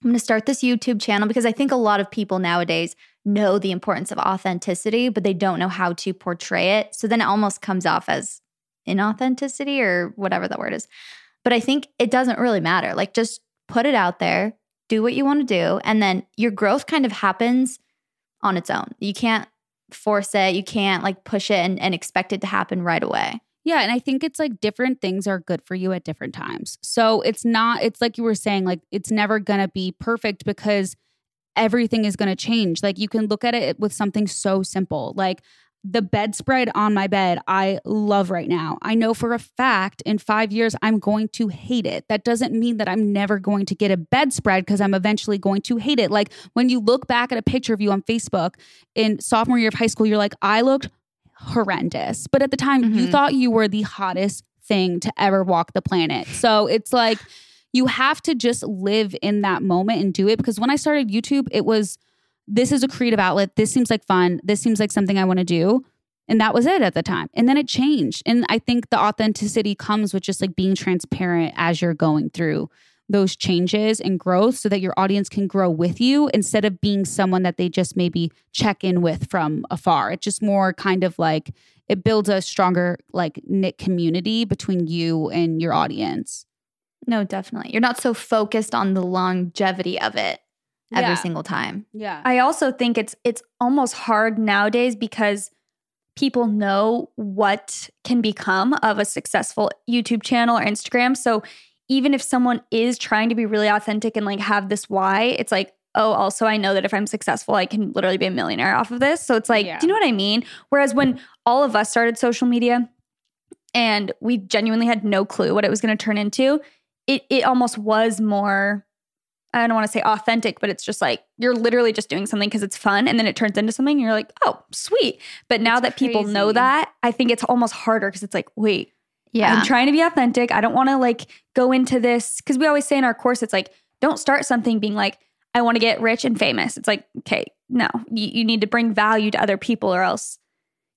going to start this youtube channel because i think a lot of people nowadays know the importance of authenticity but they don't know how to portray it. So then it almost comes off as inauthenticity or whatever that word is. But i think it doesn't really matter. Like just put it out there do what you want to do and then your growth kind of happens on its own. You can't force it. You can't like push it and, and expect it to happen right away. Yeah. And I think it's like different things are good for you at different times. So it's not, it's like you were saying, like it's never going to be perfect because everything is going to change. Like you can look at it with something so simple. Like the bedspread on my bed, I love right now. I know for a fact in five years, I'm going to hate it. That doesn't mean that I'm never going to get a bedspread because I'm eventually going to hate it. Like when you look back at a picture of you on Facebook in sophomore year of high school, you're like, I looked horrendous. But at the time, mm-hmm. you thought you were the hottest thing to ever walk the planet. So it's like, you have to just live in that moment and do it. Because when I started YouTube, it was, this is a creative outlet. This seems like fun. This seems like something I want to do. And that was it at the time. And then it changed. And I think the authenticity comes with just like being transparent as you're going through those changes and growth so that your audience can grow with you instead of being someone that they just maybe check in with from afar. It's just more kind of like it builds a stronger, like knit community between you and your audience. No, definitely. You're not so focused on the longevity of it every Yeah. single time. Yeah. I also think it's it's almost hard nowadays because people know what can become of a successful YouTube channel or Instagram. So even if someone is trying to be really authentic and like have this why, it's like, oh, also I know that if I'm successful, I can literally be a millionaire off of this. So it's like, Yeah. do you know what I mean? Whereas when all of us started social media and we genuinely had no clue what it was going to turn into, it it almost was more I don't want to say authentic, but it's just like you're literally just doing something because it's fun and then it turns into something and you're like, oh, sweet. But now that people know that, I think it's almost harder because it's like, wait, Yeah. I'm trying to be authentic. I don't want to like go into this because we always say in our course, it's like, don't start something being like, I want to get rich and famous. It's like, okay, no, you, you need to bring value to other people or else,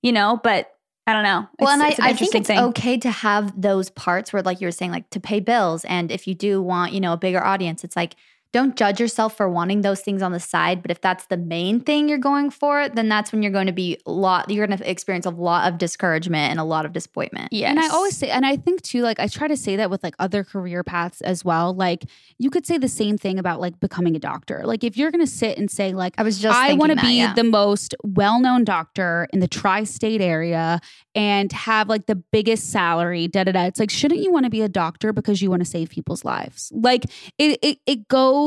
you know, but I don't know. well, and It's- I, an I think it's thing. okay to have those parts where, like you were saying, like to pay bills. And if you do want, you know, a bigger audience, it's like, don't judge yourself for wanting those things on the side. But if that's the main thing you're going for, then that's when you're going to be a lot, you're going to experience a lot of discouragement and a lot of disappointment. Yeah. And I always say, and I think too, like I try to say that with like other career paths as well. Like you could say the same thing about like becoming a doctor. Like if you're going to sit and say like, I was just I want to be yeah. the most well-known doctor in the tri-state area and have like the biggest salary, da da da. It's like, shouldn't you want to be a doctor because you want to save people's lives? Like it, it, it goes.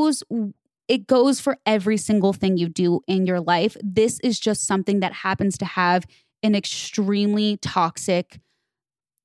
It goes for every single thing you do in your life. This is just something that happens to have an extremely toxic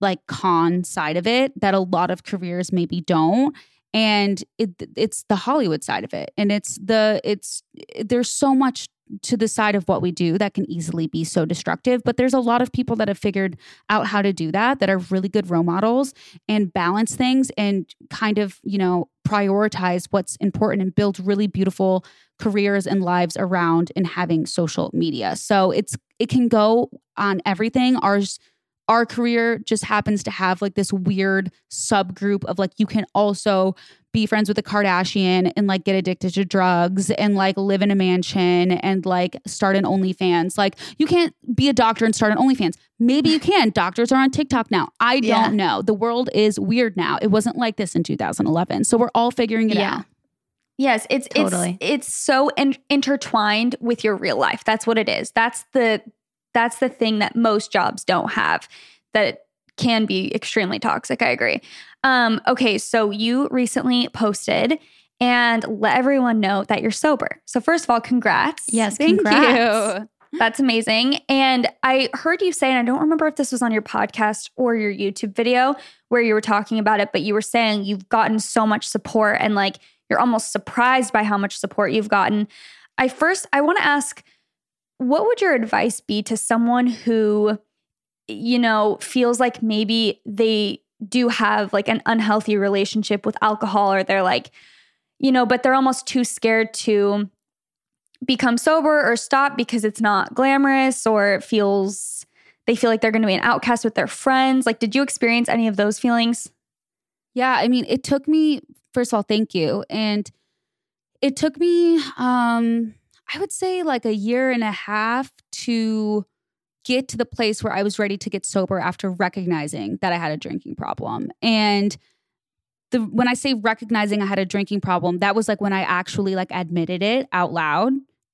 like con side of it that a lot of careers maybe don't and it it's the hollywood side of it and it's the it's there's so much to the side of what we do that can easily be so destructive but there's a lot of people that have figured out how to do that that are really good role models and balance things and kind of you know prioritize what's important and build really beautiful careers and lives around and having social media. So it's it can go on everything. Ours our career just happens to have like this weird subgroup of like you can also be friends with a Kardashian and like get addicted to drugs and like live in a mansion and like start an OnlyFans. Like you can't be a doctor and start an OnlyFans. Maybe you can. Doctors are on TikTok now. I don't know. The world is weird now. It wasn't like this in 2011. So we're all figuring it Yeah. out. Yes, it's Totally. it's it's so in- intertwined with your real life. That's what it is. That's the that's the thing that most jobs don't have that it can be extremely toxic. I agree. Um okay, so you recently posted and let everyone know that you're sober. So first of all, congrats. Yes, Thank congrats. you. That's amazing. And I heard you say, and I don't remember if this was on your podcast or your YouTube video where you were talking about it, but you were saying you've gotten so much support and like you're almost surprised by how much support you've gotten. I first, I want to ask, what would your advice be to someone who, you know, feels like maybe they do have like an unhealthy relationship with alcohol or they're like, you know, but they're almost too scared to become sober or stop because it's not glamorous or it feels they feel like they're going to be an outcast with their friends. Like, did you experience any of those feelings? Yeah, I mean, it took me first of all, thank you. And it took me um I would say like a year and a half to get to the place where I was ready to get sober after recognizing that I had a drinking problem. And the when I say recognizing I had a drinking problem, that was like when I actually like admitted it out loud.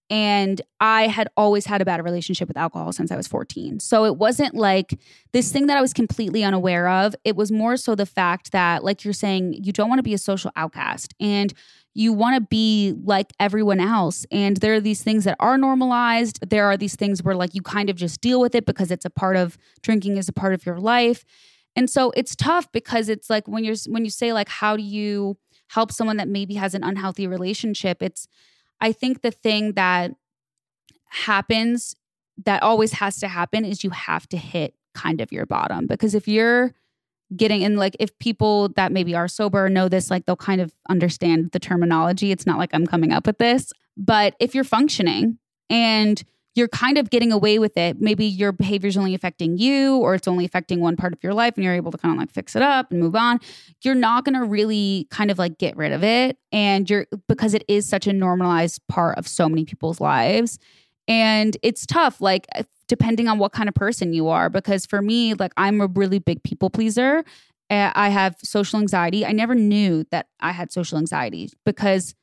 And I had always had a bad relationship with alcohol since I was 14. So it wasn't like this thing that I was completely unaware of. It was more so the fact that, like you're saying, you don't want to be a social outcast and you want to be like everyone else. And there are these things that are normalized. There are these things where, like, you kind of just deal with it because it's a part of drinking, is a part of your life. And so it's tough because it's like when you're when you say like how do you help someone that maybe has an unhealthy relationship, it's I think the thing that happens that always has to happen is you have to hit kind of your bottom because if you're getting in like if people that maybe are sober know this like they'll kind of understand the terminology it's not like i'm coming up with this but if you're functioning and you're kind of getting away with it. Maybe your behavior is only affecting you or it's only affecting one part of your life and you're able to kind of like fix it up and move on. You're not going to really kind of like get rid of it. And you're because it is such a normalized part of so many people's lives. And it's tough, like, depending on what kind of person you are. Because for me, like, I'm a really big people pleaser. I have social anxiety. I never knew that I had social anxiety because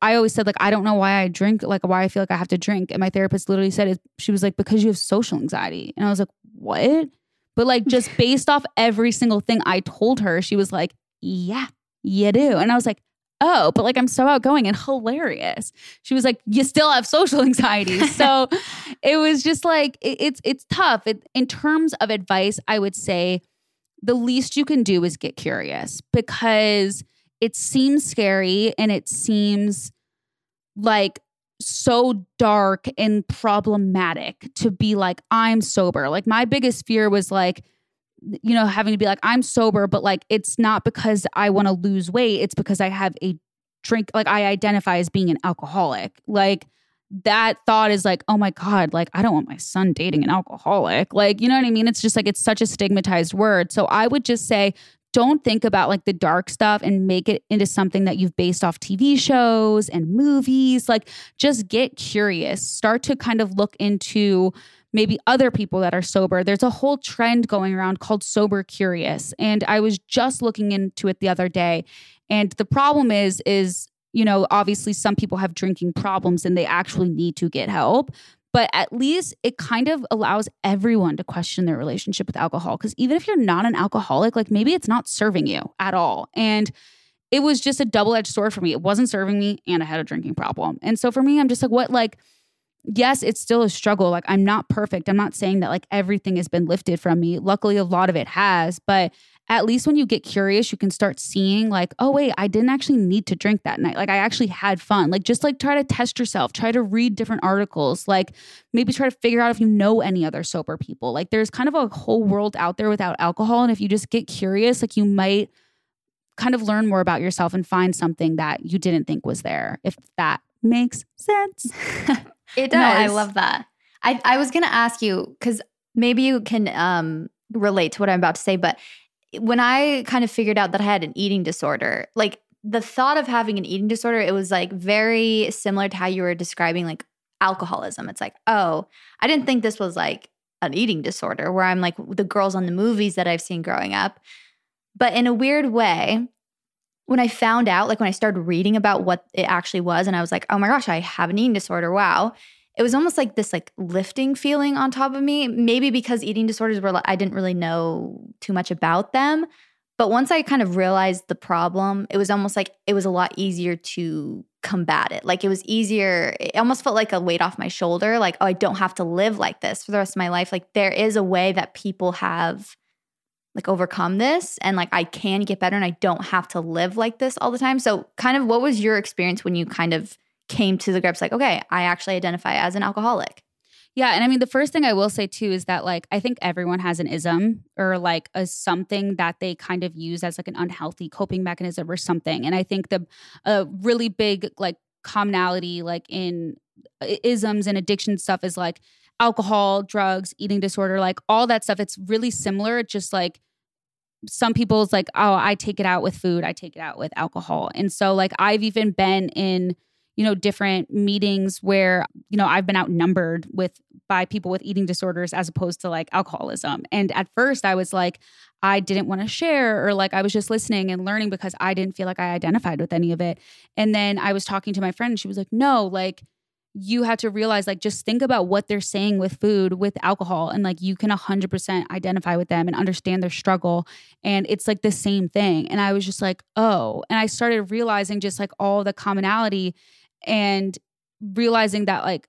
I always said like I don't know why I drink, like why I feel like I have to drink. And my therapist literally said it. She was like because you have social anxiety, and I was like what? But like just based off every single thing I told her, she was like, yeah, you do. And I was like, oh, but like I'm so outgoing and hilarious. She was like, you still have social anxiety. So it was just like it, it's it's tough. It, in terms of advice, I would say the least you can do is get curious because it seems scary and it seems like so dark and problematic to be like I'm sober. Like my biggest fear was like you know having to be like I'm sober but like it's not because I want to lose weight, it's because I have a drink like I identify as being an alcoholic. Like that thought is like, oh my God, like I don't want my son dating an alcoholic. Like, you know what I mean? It's just like it's such a stigmatized word. So I would just say don't think about like the dark stuff and make it into something that you've based off TV shows and movies. Like, just get curious. Start to kind of look into maybe other people that are sober. There's a whole trend going around called sober curious. And I was just looking into it the other day. And the problem is, is, you know, obviously some people have drinking problems and they actually need to get help but at least it kind of allows everyone to question their relationship with alcohol. Because even if you're not an alcoholic, like maybe it's not serving you at all. And it was just a double edged sword for me. It wasn't serving me, and I had a drinking problem. And so for me, I'm just like, what, like, yes, it's still a struggle. Like, I'm not perfect. I'm not saying that like everything has been lifted from me. Luckily, a lot of it has, but at least when you get curious, you can start seeing, like, oh, wait, I didn't actually need to drink that night. Like, I actually had fun. Like, just like try to test yourself, try to read different articles, like maybe try to figure out if you know any other sober people. Like, there's kind of a whole world out there without alcohol. And if you just get curious, like, you might kind of learn more about yourself and find something that you didn't think was there, if that makes sense. it does. No, I love that. I, I was going to ask you, because maybe you can um, relate to what I'm about to say, but when I kind of figured out that I had an eating disorder, like the thought of having an eating disorder, it was like very similar to how you were describing like alcoholism. It's like, oh, I didn't think this was like an eating disorder where I'm like the girls on the movies that I've seen growing up. But in a weird way, when I found out, like when I started reading about what it actually was, and I was like, oh my gosh, I have an eating disorder. Wow it was almost like this like lifting feeling on top of me maybe because eating disorders were like, i didn't really know too much about them But once I kind of realized the problem, it was almost like it was a lot easier to combat it. Like it was easier. It almost felt like a weight off my shoulder. Like, oh, I don't have to live like this for the rest of my life. Like there is a way that people have like overcome this and like I can get better and I don't have to live like this all the time. So kind of what was your experience when you kind of came to the grips like, okay, I actually identify as an alcoholic? Yeah, and I mean the first thing I will say too is that like I think everyone has an ism or like a something that they kind of use as like an unhealthy coping mechanism or something. And I think the a really big like commonality like in isms and addiction stuff is like alcohol, drugs, eating disorder, like all that stuff. It's really similar. just like some people's like, oh, I take it out with food, I take it out with alcohol. And so like I've even been in you know different meetings where you know I've been outnumbered with by people with eating disorders as opposed to like alcoholism and at first I was like I didn't want to share or like I was just listening and learning because I didn't feel like I identified with any of it and then I was talking to my friend and she was like no like you have to realize like just think about what they're saying with food with alcohol and like you can 100% identify with them and understand their struggle. And it's like the same thing. And i was just like oh. And i started realizing just like all the commonality and realizing that like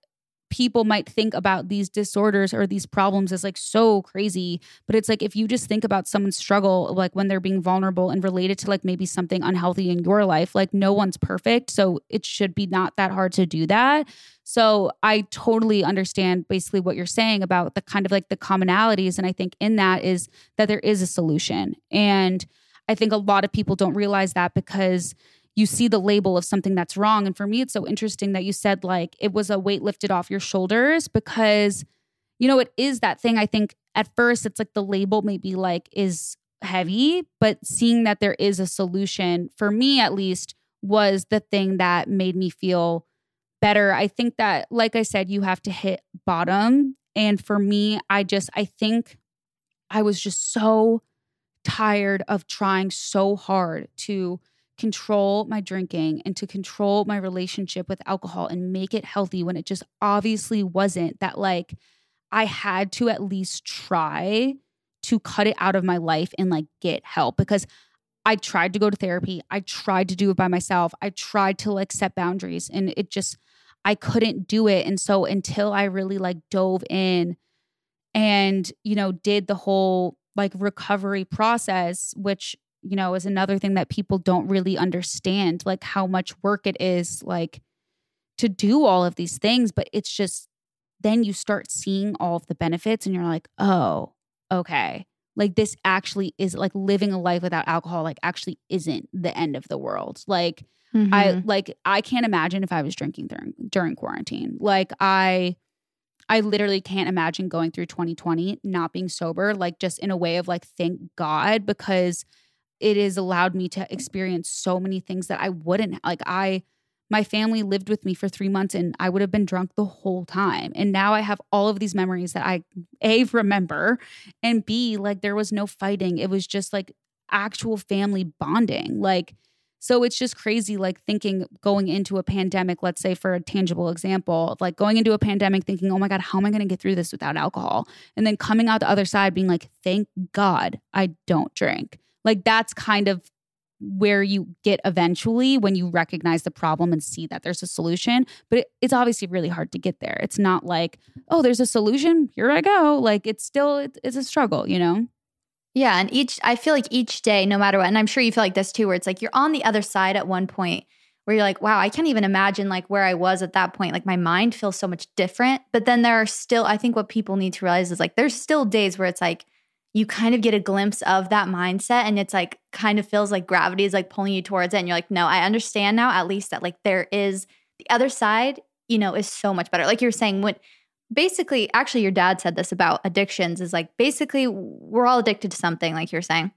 people might think about these disorders or these problems as like so crazy but it's like if you just think about someone's struggle like when they're being vulnerable and related to like maybe something unhealthy in your life like no one's perfect so it should be not that hard to do that. So i totally understand basically what you're saying about the kind of like the commonalities and i think in that is that there is a solution and i think a lot of people don't realize that because you see the label of something that's wrong. And for me, it's so interesting that you said like it was a weight lifted off your shoulders because, you know, it is that thing. I think at first it's like the label maybe like is heavy, but seeing that there is a solution for me at least was the thing that made me feel better. I think that, like I said, you have to hit bottom. And for me, I just, I think I was just so tired of trying so hard to control my drinking and to control my relationship with alcohol and make it healthy when it just obviously wasn't that like I had to at least try to cut it out of my life and like get help because I tried to go to therapy. I tried to do it by myself. I tried to like set boundaries and it just I couldn't do it. And so until I really like dove in and, you know, did the whole like recovery process, which you know, is another thing that people don't really understand, like how much work it is, like to do all of these things. But it's just then you start seeing all of the benefits and you're like, oh, okay. Like this actually is like living a life without alcohol, like actually isn't the end of the world. Like, Mm-hmm. I like I can't imagine if I was drinking during during quarantine. Like I I literally can't imagine going through 2020 not being sober like just in a way of like thank God because it has allowed me to experience so many things that I wouldn't like I my family lived with me for 3 months and I would have been drunk the whole time. And now I have all of these memories that I a remember and b like there was no fighting. It was just like actual family bonding. Like so it's just crazy like thinking going into a pandemic let's say for a tangible example like going into a pandemic thinking oh my god how am i going to get through this without alcohol? And then coming out the other side being like thank god i don't drink like that's kind of where you get eventually when you recognize the problem and see that there's a solution. But it, it's obviously really hard to get there. It's not like, oh, there's a solution. Here I go. Like it's still, it, it's a struggle, you know? Yeah. And each, I feel like each day, no matter what, and I'm sure you feel like this too, where it's like you're on the other side at one point where you're like, wow, I can't even imagine like where I was at that point. Like my mind feels so much different. But then there are still, I think what people need to realize is like there's still days where it's like, you kind of get a glimpse of that mindset and it's like kind of feels like gravity is like pulling you towards it and you're like no i understand now at least that like there is the other side you know is so much better. Like you're saying when basically actually your dad said this about addictions is like basically we're all addicted to something like you're saying.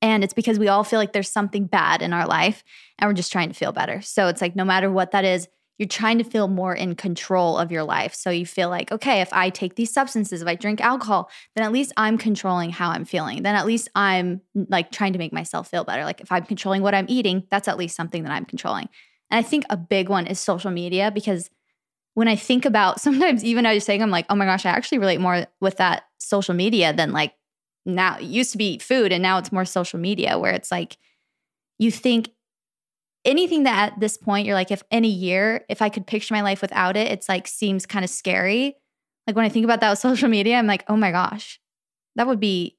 And it's because we all feel like there's something bad in our life and we're just trying to feel better. So it's like no matter what that is you're trying to feel more in control of your life. So you feel like, okay, if I take these substances, if I drink alcohol, then at least I'm controlling how I'm feeling. Then at least I'm like trying to make myself feel better. Like if I'm controlling what I'm eating, that's at least something that I'm controlling. And I think a big one is social media because when I think about sometimes even I was saying, I'm like, oh my gosh, I actually relate more with that social media than like now it used to be food and now it's more social media where it's like you think anything that at this point you're like if in a year if i could picture my life without it it's like seems kind of scary like when i think about that with social media i'm like oh my gosh that would be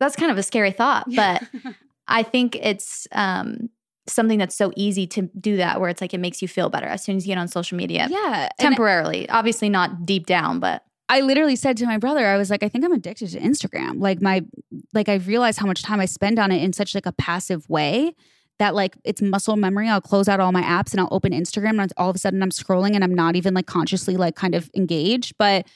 that's kind of a scary thought but i think it's um something that's so easy to do that where it's like it makes you feel better as soon as you get on social media yeah. temporarily obviously not deep down but I literally said to my brother, I was like, I think I'm addicted to Instagram. Like my like I realized how much time I spend on it in such like a passive way that like it's muscle memory. I'll close out all my apps and I'll open Instagram and all of a sudden I'm scrolling and I'm not even like consciously like kind of engaged. But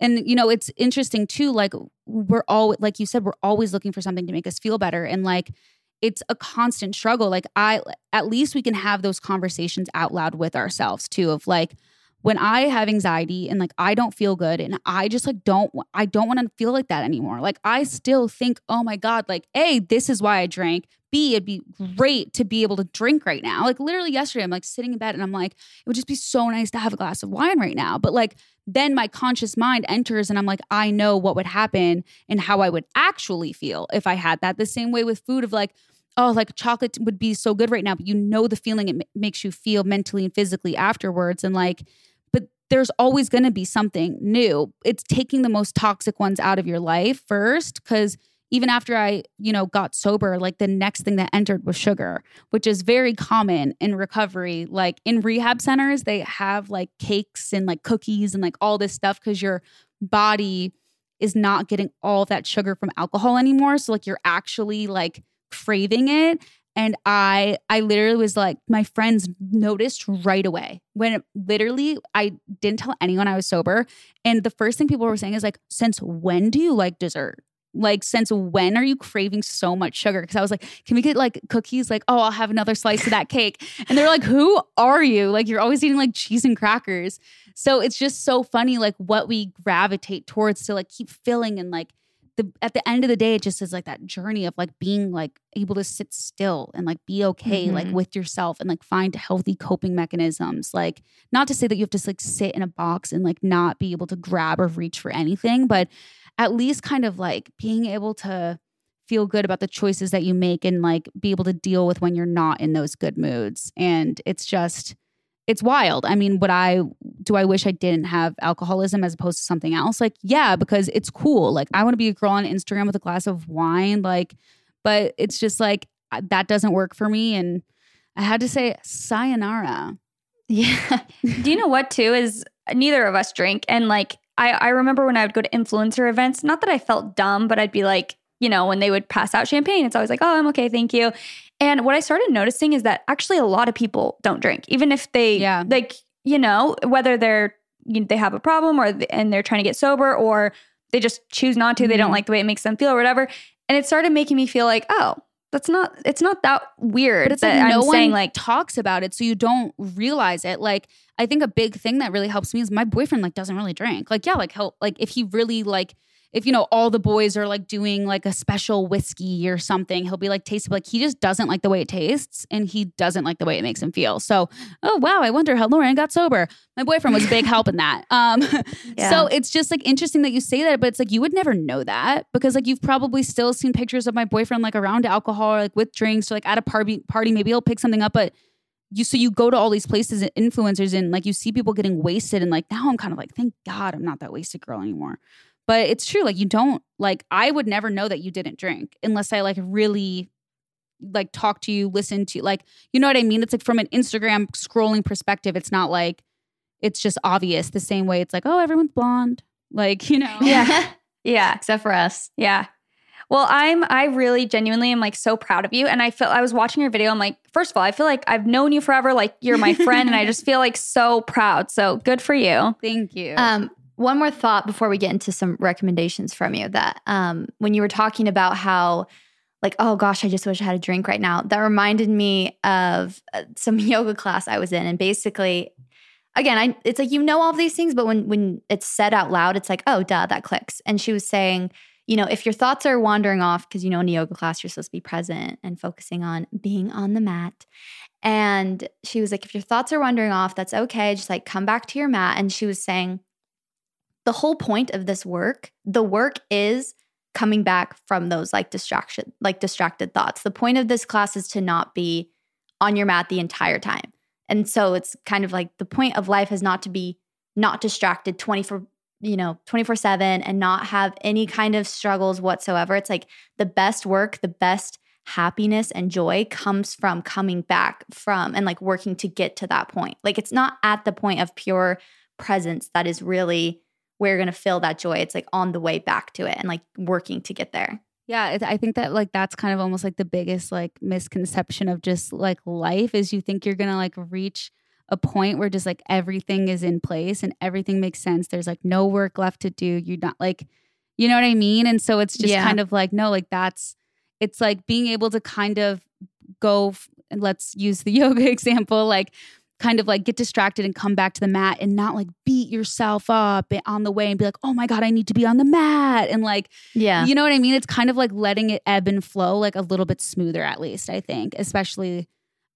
and you know, it's interesting too, like we're all like you said, we're always looking for something to make us feel better. And like it's a constant struggle. Like I at least we can have those conversations out loud with ourselves too, of like, when I have anxiety and like I don't feel good and I just like don't I don't want to feel like that anymore. Like I still think, "Oh my god, like A, this is why I drank. B, it'd be great to be able to drink right now." Like literally yesterday I'm like sitting in bed and I'm like, "It would just be so nice to have a glass of wine right now." But like then my conscious mind enters and I'm like, "I know what would happen and how I would actually feel if I had that." The same way with food of like oh, like chocolate would be so good right now, but you know the feeling it m- makes you feel mentally and physically afterwards. And like, but there's always going to be something new. It's taking the most toxic ones out of your life first cuz even after I, you know, got sober, like the next thing that entered was sugar, which is very common in recovery. Like in rehab centers, they have like cakes and like cookies and like all this stuff cuz your body is not getting all that sugar from alcohol anymore. So like you're actually like craving it and i i literally was like my friends noticed right away when literally i didn't tell anyone i was sober and the first thing people were saying is like since when do you like dessert like since when are you craving so much sugar? Because i was like can we get like cookies? Like oh i'll have another slice of that cake. And they're like who are you? Like you're always eating like cheese and crackers. So it's just so funny like what we gravitate towards to like keep filling and like the at the end of the day it just is like that journey of like being like able to sit still and like be okay mm-hmm. like with yourself and like find healthy coping mechanisms. Like not to say that you have to like sit in a box and like not be able to grab or reach for anything but at least kind of like being able to feel good about the choices that you make and like be able to deal with when you're not in those good moods and it's just it's wild. I mean, would I do I wish I didn't have alcoholism as opposed to something else? Like, yeah, because it's cool. Like, I want to be a girl on Instagram with a glass of wine. Like, but it's just like that doesn't work for me. And I had to say, sayonara. Yeah. do you know what too is neither of us drink, and like I I remember when I would go to influencer events. Not that I felt dumb, but I'd be like, you know, when they would pass out champagne, it's always like, oh, I'm okay, thank you. And what I started noticing is that actually a lot of people don't drink, even if they, yeah. like, you know, whether they're, you know, they have a problem or, and they're trying to get sober or they just choose not to, mm-hmm. they don't mm-hmm. like the way it makes them feel or whatever. And it started making me feel like, oh, that's not it's not that weird but it's like no I'm one saying like talks about it so you don't realize it. Like i think a big thing that really helps me is my boyfriend like doesn't really drink. Like yeah like help like if he really like if you know all the boys are like doing like a special whiskey or something, he'll be like taste like he just doesn't like the way it tastes and he doesn't like the way it makes him feel. So, oh wow, I wonder how Lauren got sober. My boyfriend was a big help in that. Um, yeah. so it's just like interesting that you say that, but it's like you would never know that because like you've probably still seen pictures of my boyfriend like around alcohol or like with drinks or like at a party party. Maybe he'll pick something up, but you so you go to all these places and influencers and like you see people getting wasted and like now I'm kind of like thank God I'm not that wasted girl anymore. But it's true. Like you don't like I would never know that you didn't drink unless I like really like talk to you, listen to like you know what I mean? It's like from an Instagram scrolling perspective, it's not like it's just obvious the same way it's like, oh, everyone's blonde. Like, you know. Yeah. yeah. Except for us. Yeah. Well, I'm I really genuinely am like so proud of you. And I feel I was watching your video. I'm like, first of all, I feel like I've known you forever. Like you're my friend, and I just feel like so proud. So good for you. Thank you. Um, one more thought before we get into some recommendations from you that um, when you were talking about how like oh gosh i just wish i had a drink right now that reminded me of uh, some yoga class i was in. And basically again i it's like you know all these things but when when it's said out loud it's like oh duh that clicks. And she was saying you know if your thoughts are wandering off because you know in a yoga class you're supposed to be present and focusing on being on the mat. And she was like if your thoughts are wandering off that's okay. Just like come back to your mat. And she was saying the whole point of this work, the work is coming back from those like distraction, like distracted thoughts. The point of this class is to not be on your mat the entire time. And so it's kind of like the point of life is not to be not distracted 24 you know 24/7 and not have any kind of struggles whatsoever. It's like the best work, the best happiness and joy comes from coming back from and like working to get to that point. Like it's not at the point of pure presence that is really you're going to feel that joy. It's like on the way back to it and like working to get there. Yeah, I think that like that's kind of almost like the biggest like misconception of just like life is you think you're going to like reach a point where just like everything is in place and everything makes sense. There's like no work left to do. You're not like, you know what I mean? And so it's just Yeah. kind of like, no, like that's, it's like being able to kind of go, and let's use the yoga example, like kind of like get distracted and come back to the mat and not like beat yourself up on the way and be like, oh my God, I need to be on the mat. And like, Yeah. you know what I mean? It's kind of like letting it ebb and flow like a little bit smoother, at least, I think. Especially,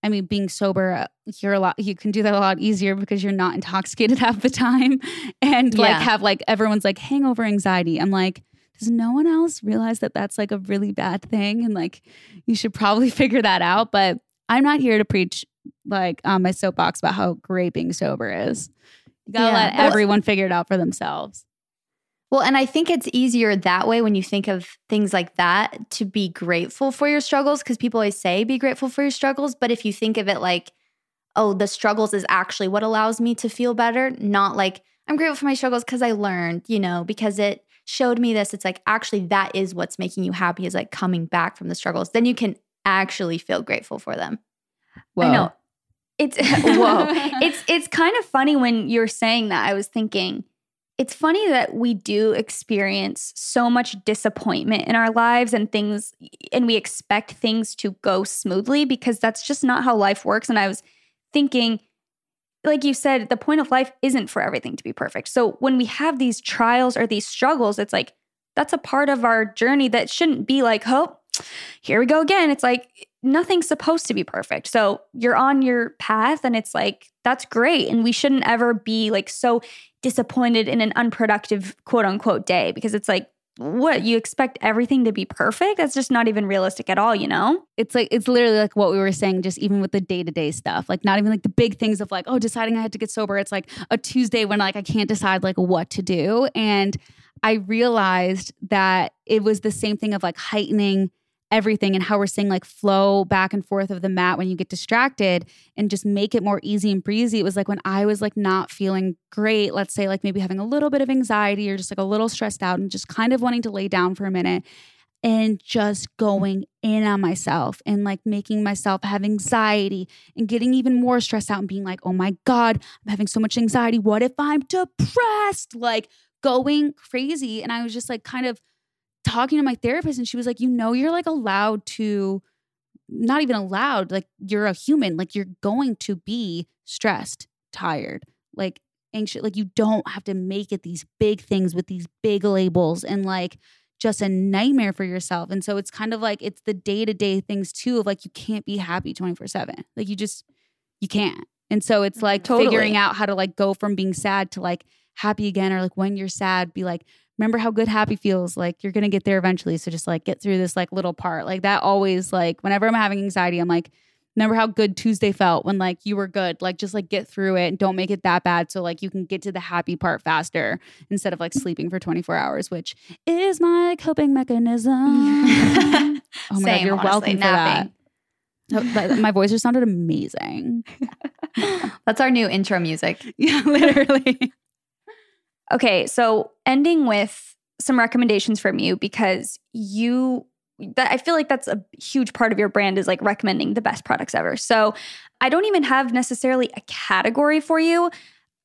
I mean, being sober, uh, you're a lot, you can do that a lot easier because you're not intoxicated half the time and like have like everyone's like hangover anxiety. I'm like, does no one else realize that that's like a really bad thing? And like, you should probably figure that out. But I'm not here to preach like on my soapbox about how great being sober is. You gotta Yeah. let everyone figure it out for themselves. Well, and I think it's easier that way when you think of things like that to be grateful for your struggles because people always say be grateful for your struggles. But if you think of it like, oh, the struggles is actually what allows me to feel better, not like I'm grateful for my struggles because I learned, you know, because it showed me this. It's like actually that is what's making you happy is like coming back from the struggles. Then you can actually feel grateful for them. I know. It's whoa. it's it's kind of funny when you're saying that. I was thinking it's funny that we do experience so much disappointment in our lives and things and we expect things to go smoothly because that's just not how life works and I was thinking like you said the point of life isn't for everything to be perfect. So when we have these trials or these struggles it's like that's a part of our journey that shouldn't be like, "Oh, here we go again." It's like nothing's supposed to be perfect. So you're on your path and it's like, that's great. And we shouldn't ever be like so disappointed in an unproductive quote unquote day because it's like, what you expect everything to be perfect? That's just not even realistic at all, you know? it's like it's literally like what we were saying just even with the day-to-day stuff like not even like the big things of like oh deciding i had to get sober it's like a tuesday when like i can't decide like what to do and i realized that it was the same thing of like heightening everything and how we're seeing like flow back and forth of the mat when you get distracted and just make it more easy and breezy it was like when i was like not feeling great let's say like maybe having a little bit of anxiety or just like a little stressed out and just kind of wanting to lay down for a minute and just going in on myself and like making myself have anxiety and getting even more stressed out and being like, oh my God, I'm having so much anxiety. What if I'm depressed? Like going crazy. And I was just like kind of talking to my therapist, and she was like, you know, you're like allowed to, not even allowed, like you're a human, like you're going to be stressed, tired, like anxious. Like you don't have to make it these big things with these big labels and like, just a nightmare for yourself. And so it's kind of like it's the day to day things too of like you can't be happy 24 7. Like you just, you can't. And so it's like mm-hmm. Totally. figuring out how to like go from being sad to like happy again or like when you're sad, be like, remember how good happy feels. Like you're going to get there eventually. So just like get through this like little part. Like that always, like whenever I'm having anxiety, I'm like, remember how good Tuesday felt when like you were good. Like just like get through it and don't make it that bad. So like you can get to the happy part faster instead of like sleeping for 24 hours, which is my coping mechanism. oh my Same, God, you're honestly, welcome for napping. Oh, that- My voice just sounded amazing. That's our new intro music. Yeah, literally. Okay, so ending with some recommendations from you because you that I feel like that's a huge part of your brand is like recommending the best products ever. So I don't even have necessarily a category for you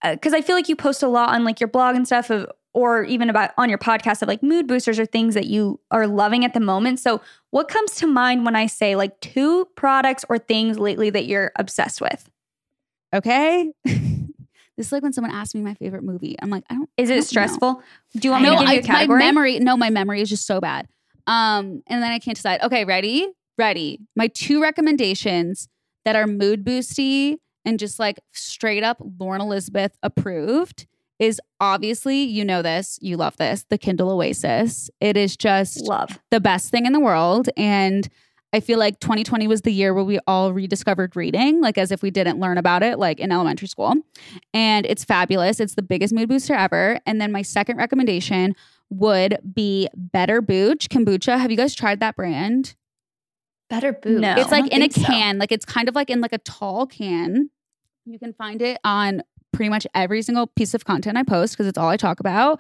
uh, because I feel like you post a lot on like your blog and stuff of or even about on your podcast of like mood boosters or things that you are loving at the moment. So what comes to mind when I say like two products or things lately that you're obsessed with? Okay. this is like when someone asks me my favorite movie. I'm like, I don't. Is I don't it know. stressful? Do you want me no, to give you a category? my memory. No, my memory is just so bad. Um, and then I can't decide. Okay, ready? Ready. My two recommendations that are mood boosty and just like straight up Lauren Elizabeth approved is obviously, you know this, you love this, the Kindle Oasis. It is just Love. the best thing in the world. And I feel like 2020 was the year where we all rediscovered reading, like as if we didn't learn about it, like in elementary school. And it's fabulous. It's the biggest mood booster ever. And then my second recommendation would be Better Booch kombucha. Have you guys tried that brand? Better boo. No. It's like in a think so. can, like it's kind of like in like a tall can. You can find it on pretty much every single piece of content I post because it's all I talk about.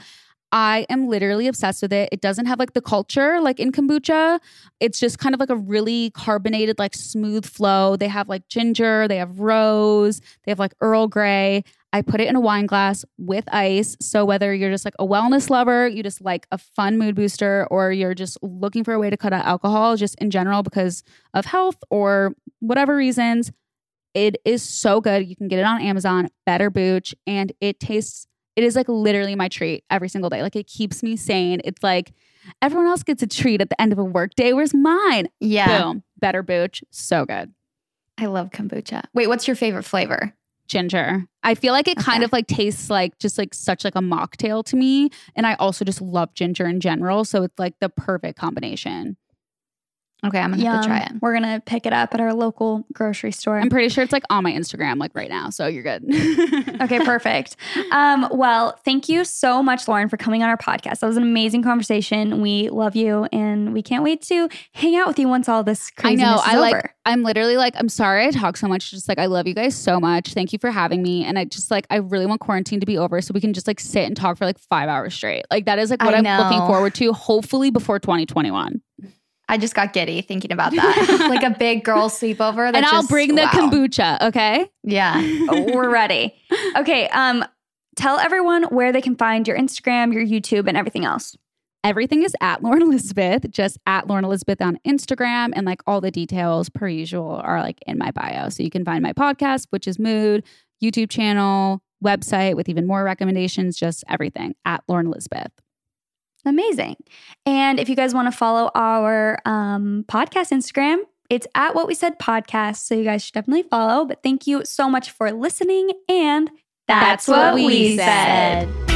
I am literally obsessed with it. It doesn't have like the culture like in kombucha. It's just kind of like a really carbonated, like smooth flow. They have like ginger, they have rose, they have like Earl Grey. I put it in a wine glass with ice. So whether you're just like a wellness lover, you just like a fun mood booster, or you're just looking for a way to cut out alcohol just in general because of health or whatever reasons, it is so good. You can get it on Amazon, Better Booch, and it tastes it is like literally my treat every single day. Like it keeps me sane. It's like everyone else gets a treat at the end of a work day. Where's mine? Yeah. Boom. Better Booch. So good. I love kombucha. Wait, what's your favorite flavor? ginger. I feel like it kind of like tastes like just like such like a mocktail to me. And I also just love ginger in general. So it's like the perfect combination. Okay, I'm gonna have to try it. We're gonna pick it up at our local grocery store. I'm pretty sure it's like on my Instagram like right now. So you're good. Okay, perfect. Um, well, thank you so much, Lauren, for coming on our podcast. That was an amazing conversation. We love you, and we can't wait to hang out with you once all this I craziness know. is I over. like. I'm literally like. I'm sorry I talk so much. Just like I love you guys so much. Thank you for having me. And I just like. I really want quarantine to be over so we can just like sit and talk for like five hours straight. Like that is like what I I'm looking forward to. Hopefully before 2021. I just got giddy thinking about that. like a big girl sleepover. That and I'll just- bring the wow. kombucha. Okay. Yeah. We're ready. Okay. Um, tell everyone where they can find your Instagram, your YouTube, and everything else. Everything is at Lauren Elizabeth, just at Lauren Elizabeth on Instagram. And like all the details, per usual, are like in my bio. So you can find my podcast, which is Mood, YouTube channel, website with even more recommendations, just everything at Lauren Elizabeth. Amazing. And if you guys want to follow our um, podcast Instagram, it's at what we said podcast. So you guys should definitely follow. But thank you so much for listening. And That's what we said.